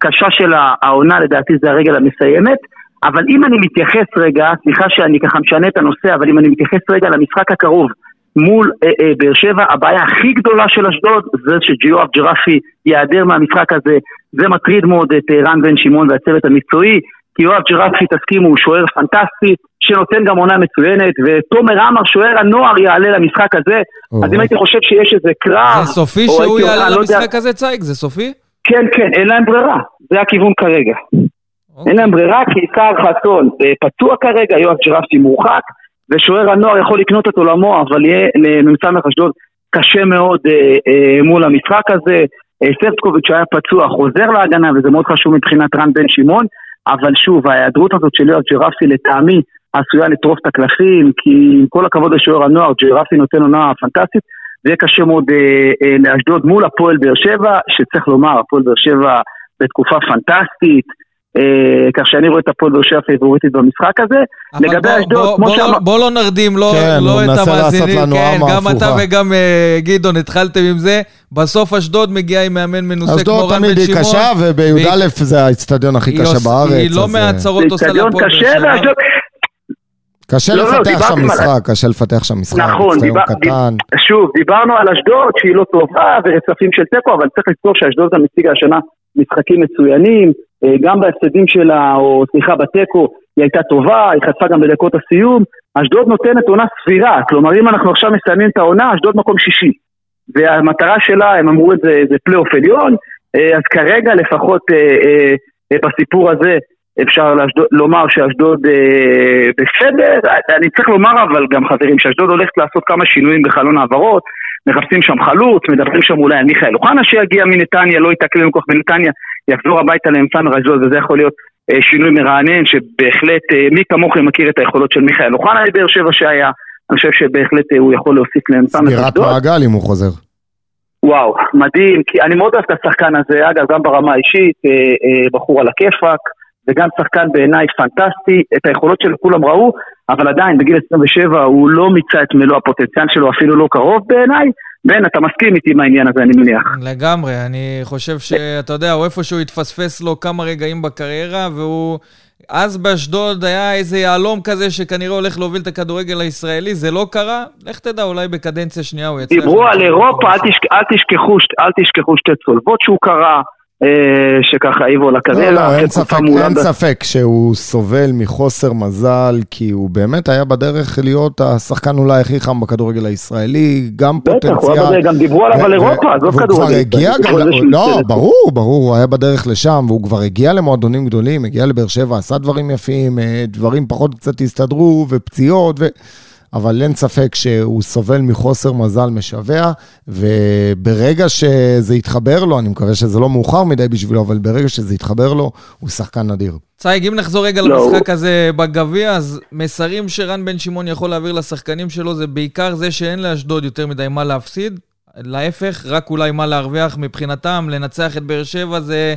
קשה של העונה לדעתי זה הרגל המסיימת, אבל אם אני מתייחס רגע, סליחה שאני ככה משנה את הנושא, אבל אם אני מתייחס רגע למשחק הקרוב, מול אה, אה, באר שבע, הבעיה הכי גדולה של אשדוד זה שג'יואב ג'רפי ייעדר מהמשחק הזה, זה מטריד מאוד את אה, רן בן שמעון והצוות המקצועי, כי יואב ג'רפי, תסכימו, הוא שוער פנטסטי, שנותן גם עונה מצוינת, ותומר עמר, שוער הנוער, יעלה למשחק הזה, אז אם הייתי חושב שיש איזה קרב... זה סופי שהוא יעלה לא למשחק הזה, צייק? זה סופי? כן, כן, אין להם ברירה, זה הכיוון כרגע. אוקיי. אין להם ברירה, כי עיקר חסון אה, פצוע כרגע, יואב ג'רפי מורחק, ושוער הנוער יכול לקנות את עולמו, אבל יהיה למ"ס אשדוד קשה מאוד אה, אה, מול המשחק הזה. אה, סרצקוביץ' שהיה פצוע חוזר להגנה, וזה מאוד חשוב מבחינת רן בן שמעון, אבל שוב, ההיעדרות הזאת של יואב ג'רפי לטעמי עשויה לטרוף את הקלפים, כי עם כל הכבוד לשוער הנוער, ג'רפי נותן עונה פנטסטית, זה יהיה קשה מאוד אה, אה, לאשדוד מול הפועל באר שבע, שצריך לומר, הפועל באר שבע בתקופה פנטסטית, כך שאני רואה את הפועל באר שבע פייבוריטית במשחק הזה. לגבי אשדוד, כמו שאמר... בוא לא נרדים לא, כן, לא את המאזינים, כן, גם אתה וגם אה, גדעון התחלתם עם זה. בסוף אשדוד מגיעה עם מאמן מנוסה כמו רן בן שמעון. אשדוד תמיד היא קשה, ובי"א זה האיצטדיון הכי קשה בארץ. היא לא מעט צרות עושה לפועל באר שבע. קשה לא, לא לפתח שם משחק, קשה לפתח שם משחק, נכון, דיבר, קטן. שוב, דיברנו על אשדוד שהיא לא טובה ורצפים של תיקו, אבל צריך לזכור שאשדוד גם הציגה השנה משחקים מצוינים, אה, גם בהפסדים שלה, או סליחה, בתיקו, היא הייתה טובה, היא חטפה גם בדקות הסיום. אשדוד נותנת עונה סבירה, כלומר אם אנחנו עכשיו מסיימים את העונה, אשדוד מקום שישי. והמטרה שלה, הם אמרו את זה, זה פלייאוף עליון, אה, אז כרגע לפחות אה, בסיפור הזה אפשר לאשדוד, לומר שאשדוד אה, בסדר, אני צריך לומר אבל גם חברים שאשדוד הולכת לעשות כמה שינויים בחלון העברות, מחפשים שם חלוץ, מדברים שם אולי על מיכאל אוחנה שיגיע מנתניה, לא יתקלם כוח בנתניה, יחזור הביתה לאמצן אשדוד וזה יכול להיות אה, שינוי מרענן שבהחלט אה, מי כמוכם מכיר את היכולות של מיכאל אוחנה לבאר שבע שהיה, אני חושב שבהחלט אה, הוא יכול להוסיף לאמצן אשדוד. סגירת מעגל אם הוא חוזר. וואו, מדהים, כי אני מאוד אוהב את השחקן הזה, אגב, גם ברמה האישית, אה, אה, בחור על הכיפאק, וגם שחקן בעיניי פנטסטי, את היכולות שלו כולם ראו, אבל עדיין בגיל 27 הוא לא מיצה את מלוא הפוטנציאל שלו, אפילו לא קרוב בעיניי. בן, אתה מסכים איתי עם העניין הזה, אני מניח. לגמרי, אני חושב שאתה יודע, הוא איפשהו התפספס לו כמה רגעים בקריירה, והוא... אז באשדוד היה איזה יהלום כזה שכנראה הולך להוביל את הכדורגל הישראלי, זה לא קרה? לך תדע, אולי בקדנציה שנייה הוא יצא... דיברו על אירופה, אל, תשכ... אל, תשכחו, אל תשכחו שתי צולבות שהוא קרא, שככה העיבו לקריירה. לא, לא, אין ספק, אין ספק שהוא סובל מחוסר מזל, כי הוא באמת היה בדרך להיות השחקן אולי הכי חם בכדורגל הישראלי, גם פוטנציאל. בטח, גם דיברו עליו על אירופה, עזוב כדורגל. והוא כבר הגיע גם, לא, ברור, ברור, הוא היה בדרך לשם, והוא כבר הגיע למועדונים גדולים, הגיע לבאר שבע, עשה דברים יפים, אה, דברים פחות קצת הסתדרו, ופציעות, ו... אבל אין ספק שהוא סובל מחוסר מזל משווע, וברגע שזה יתחבר לו, אני מקווה שזה לא מאוחר מדי בשבילו, אבל ברגע שזה יתחבר לו, הוא שחקן נדיר. צייג, אם נחזור רגע לא. למשחק הזה בגביע, אז מסרים שרן בן שמעון יכול להעביר לשחקנים שלו, זה בעיקר זה שאין לאשדוד יותר מדי מה להפסיד. להפך, רק אולי מה להרוויח מבחינתם, לנצח את באר שבע זה...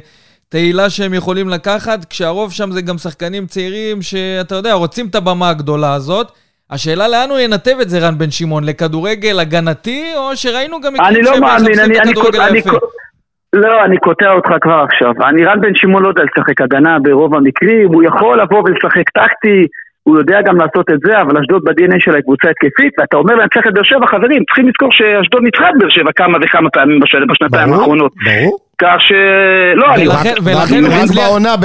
תהילה שהם יכולים לקחת, כשהרוב שם זה גם שחקנים צעירים שאתה יודע, רוצים את הבמה הגדולה הזאת. השאלה לאן הוא ינתב את זה, רן בן שמעון, לכדורגל הגנתי, או שראינו גם שהם לא מחפשים את הכדורגל היפה? לא, אני קוטע אותך כבר עכשיו. אני רן בן שמעון לא יודע לשחק הגנה ברוב המקרים, הוא יכול לבוא ולשחק טקטי, הוא יודע גם לעשות את זה, אבל אשדוד ב-DNA שלה היא קבוצה התקפית, ואתה אומר להם, צריך את באר שבע, חברים, צריכים לזכור שאשדוד ניצחה את באר שבע כמה וכמה פעמים בשנתיים האחרונות. ברור. כך ש... לא, אני... ולכן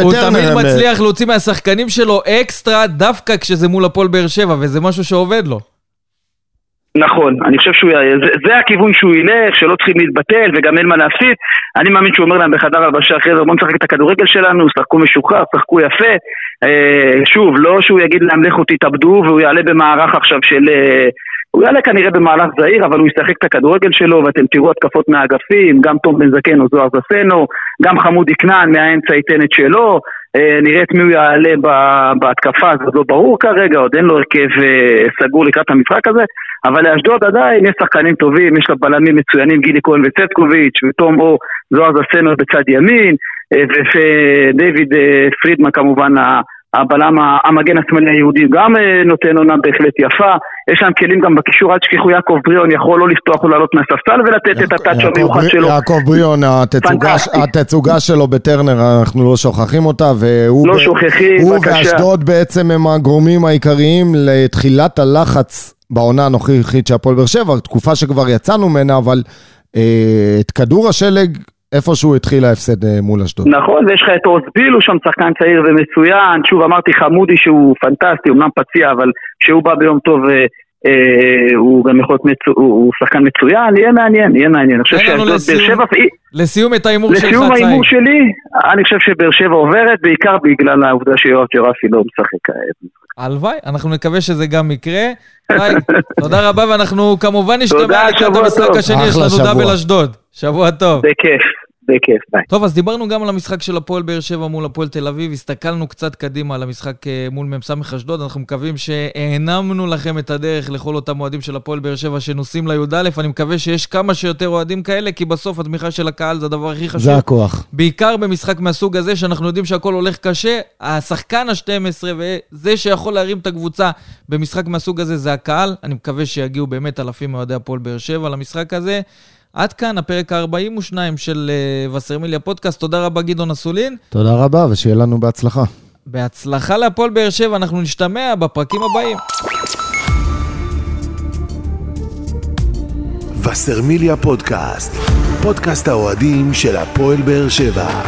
הוא תמיד מצליח להוציא מהשחקנים שלו אקסטרה דווקא כשזה מול הפועל באר שבע, וזה משהו שעובד לו. נכון, אני חושב שהוא... זה, זה הכיוון שהוא ילך, שלא צריכים להתבטל וגם אין מה להפסיד. אני מאמין שהוא אומר להם בחדר הלבשה אחרי זה, בואו נשחק את הכדורגל שלנו, שחקו משוחרר, שחקו יפה. אה, שוב, לא שהוא יגיד להם לכו תתאבדו והוא יעלה במערך עכשיו של... אה, הוא יעלה כנראה במהלך זהיר, אבל הוא ישחק את הכדורגל שלו, ואתם תראו התקפות מהאגפים, גם תום בן זקן או זוהר זסנו, גם חמודי כנען מהאמצע ייתן את שלו, אה, נראה את מי הוא יעלה בהתקפה, זה לא ברור כרגע, עוד אין לו הרכב אה, סגור לקראת המשחק הזה, אבל לאשדוד עדיין יש שחקנים טובים, יש לה בלמים מצוינים, גילי כהן וצטקוביץ', ותום או זוהר זסנו בצד ימין, אה, ודייוויד פרידמן כמובן הבלם, המגן השמאלי היהודי גם אה, נותן עונה בהחלט יפה. יש להם כלים גם בקישור, אל תשכחו יעקב בריאון יכול לא לפתוח או לעלות מהספסל ולתת את הטאצ' המיוחד שלו. יעקב בריאון, התצוגה שלו בטרנר, אנחנו לא שוכחים אותה, והוא לא שוכחים, הוא ואשדוד בעצם הם הגורמים העיקריים לתחילת הלחץ בעונה הנוכחית של הפועל באר שבע, תקופה שכבר יצאנו ממנה, אבל אה, את כדור השלג איפשהו התחיל ההפסד אה, מול אשדוד. נכון, ויש לך את עוז ביל, הוא שם שחקן צעיר ומצוין. שוב, אמרתי חמודי שהוא פנטסטי, אמנם פציע, אבל כשהוא בא ביום טוב... אה, אה, הוא גם יכול להיות, מצו... הוא שחקן מצוין, יהיה מעניין, יהיה מעניין. אני חושב שאשדוד באר שבע... לסיום את ההימור שלך. לסיום ההימור שלי, אני חושב שבאר שבע עוברת, בעיקר בגלל העובדה שיואב ג'רפי לא משחק כעת. הלוואי, אנחנו נקווה שזה גם יקרה. תודה רבה, ואנחנו כמובן נשתמע לקראת המשחק השני, יש לנו דאבל אשדוד. שבוע טוב. בכיף. בכיף, ביי. טוב, אז דיברנו גם על המשחק של הפועל באר שבע מול הפועל תל אביב, הסתכלנו קצת קדימה על המשחק אה, מול מ"ס אשדוד, אנחנו מקווים שהענמנו לכם את הדרך לכל אותם אוהדים של הפועל באר שבע שנוסעים לי"א, אני מקווה שיש כמה שיותר אוהדים כאלה, כי בסוף התמיכה של הקהל זה הדבר הכי חשוב. זה הכוח. בעיקר במשחק מהסוג הזה, שאנחנו יודעים שהכל הולך קשה, השחקן ה-12 וזה שיכול להרים את הקבוצה במשחק מהסוג הזה זה הקהל, אני מקווה שיגיעו באמת אלפים מאוהדי הפועל באר שבע למשחק הזה. עד כאן הפרק ה-42 של uh, וסרמיליה פודקאסט. תודה רבה, גדעון אסולין. תודה רבה, ושיהיה לנו בהצלחה. בהצלחה להפועל באר שבע, אנחנו נשתמע בפרקים הבאים. וסרמיליה פודקאסט, פודקאסט האוהדים של הפועל באר שבע.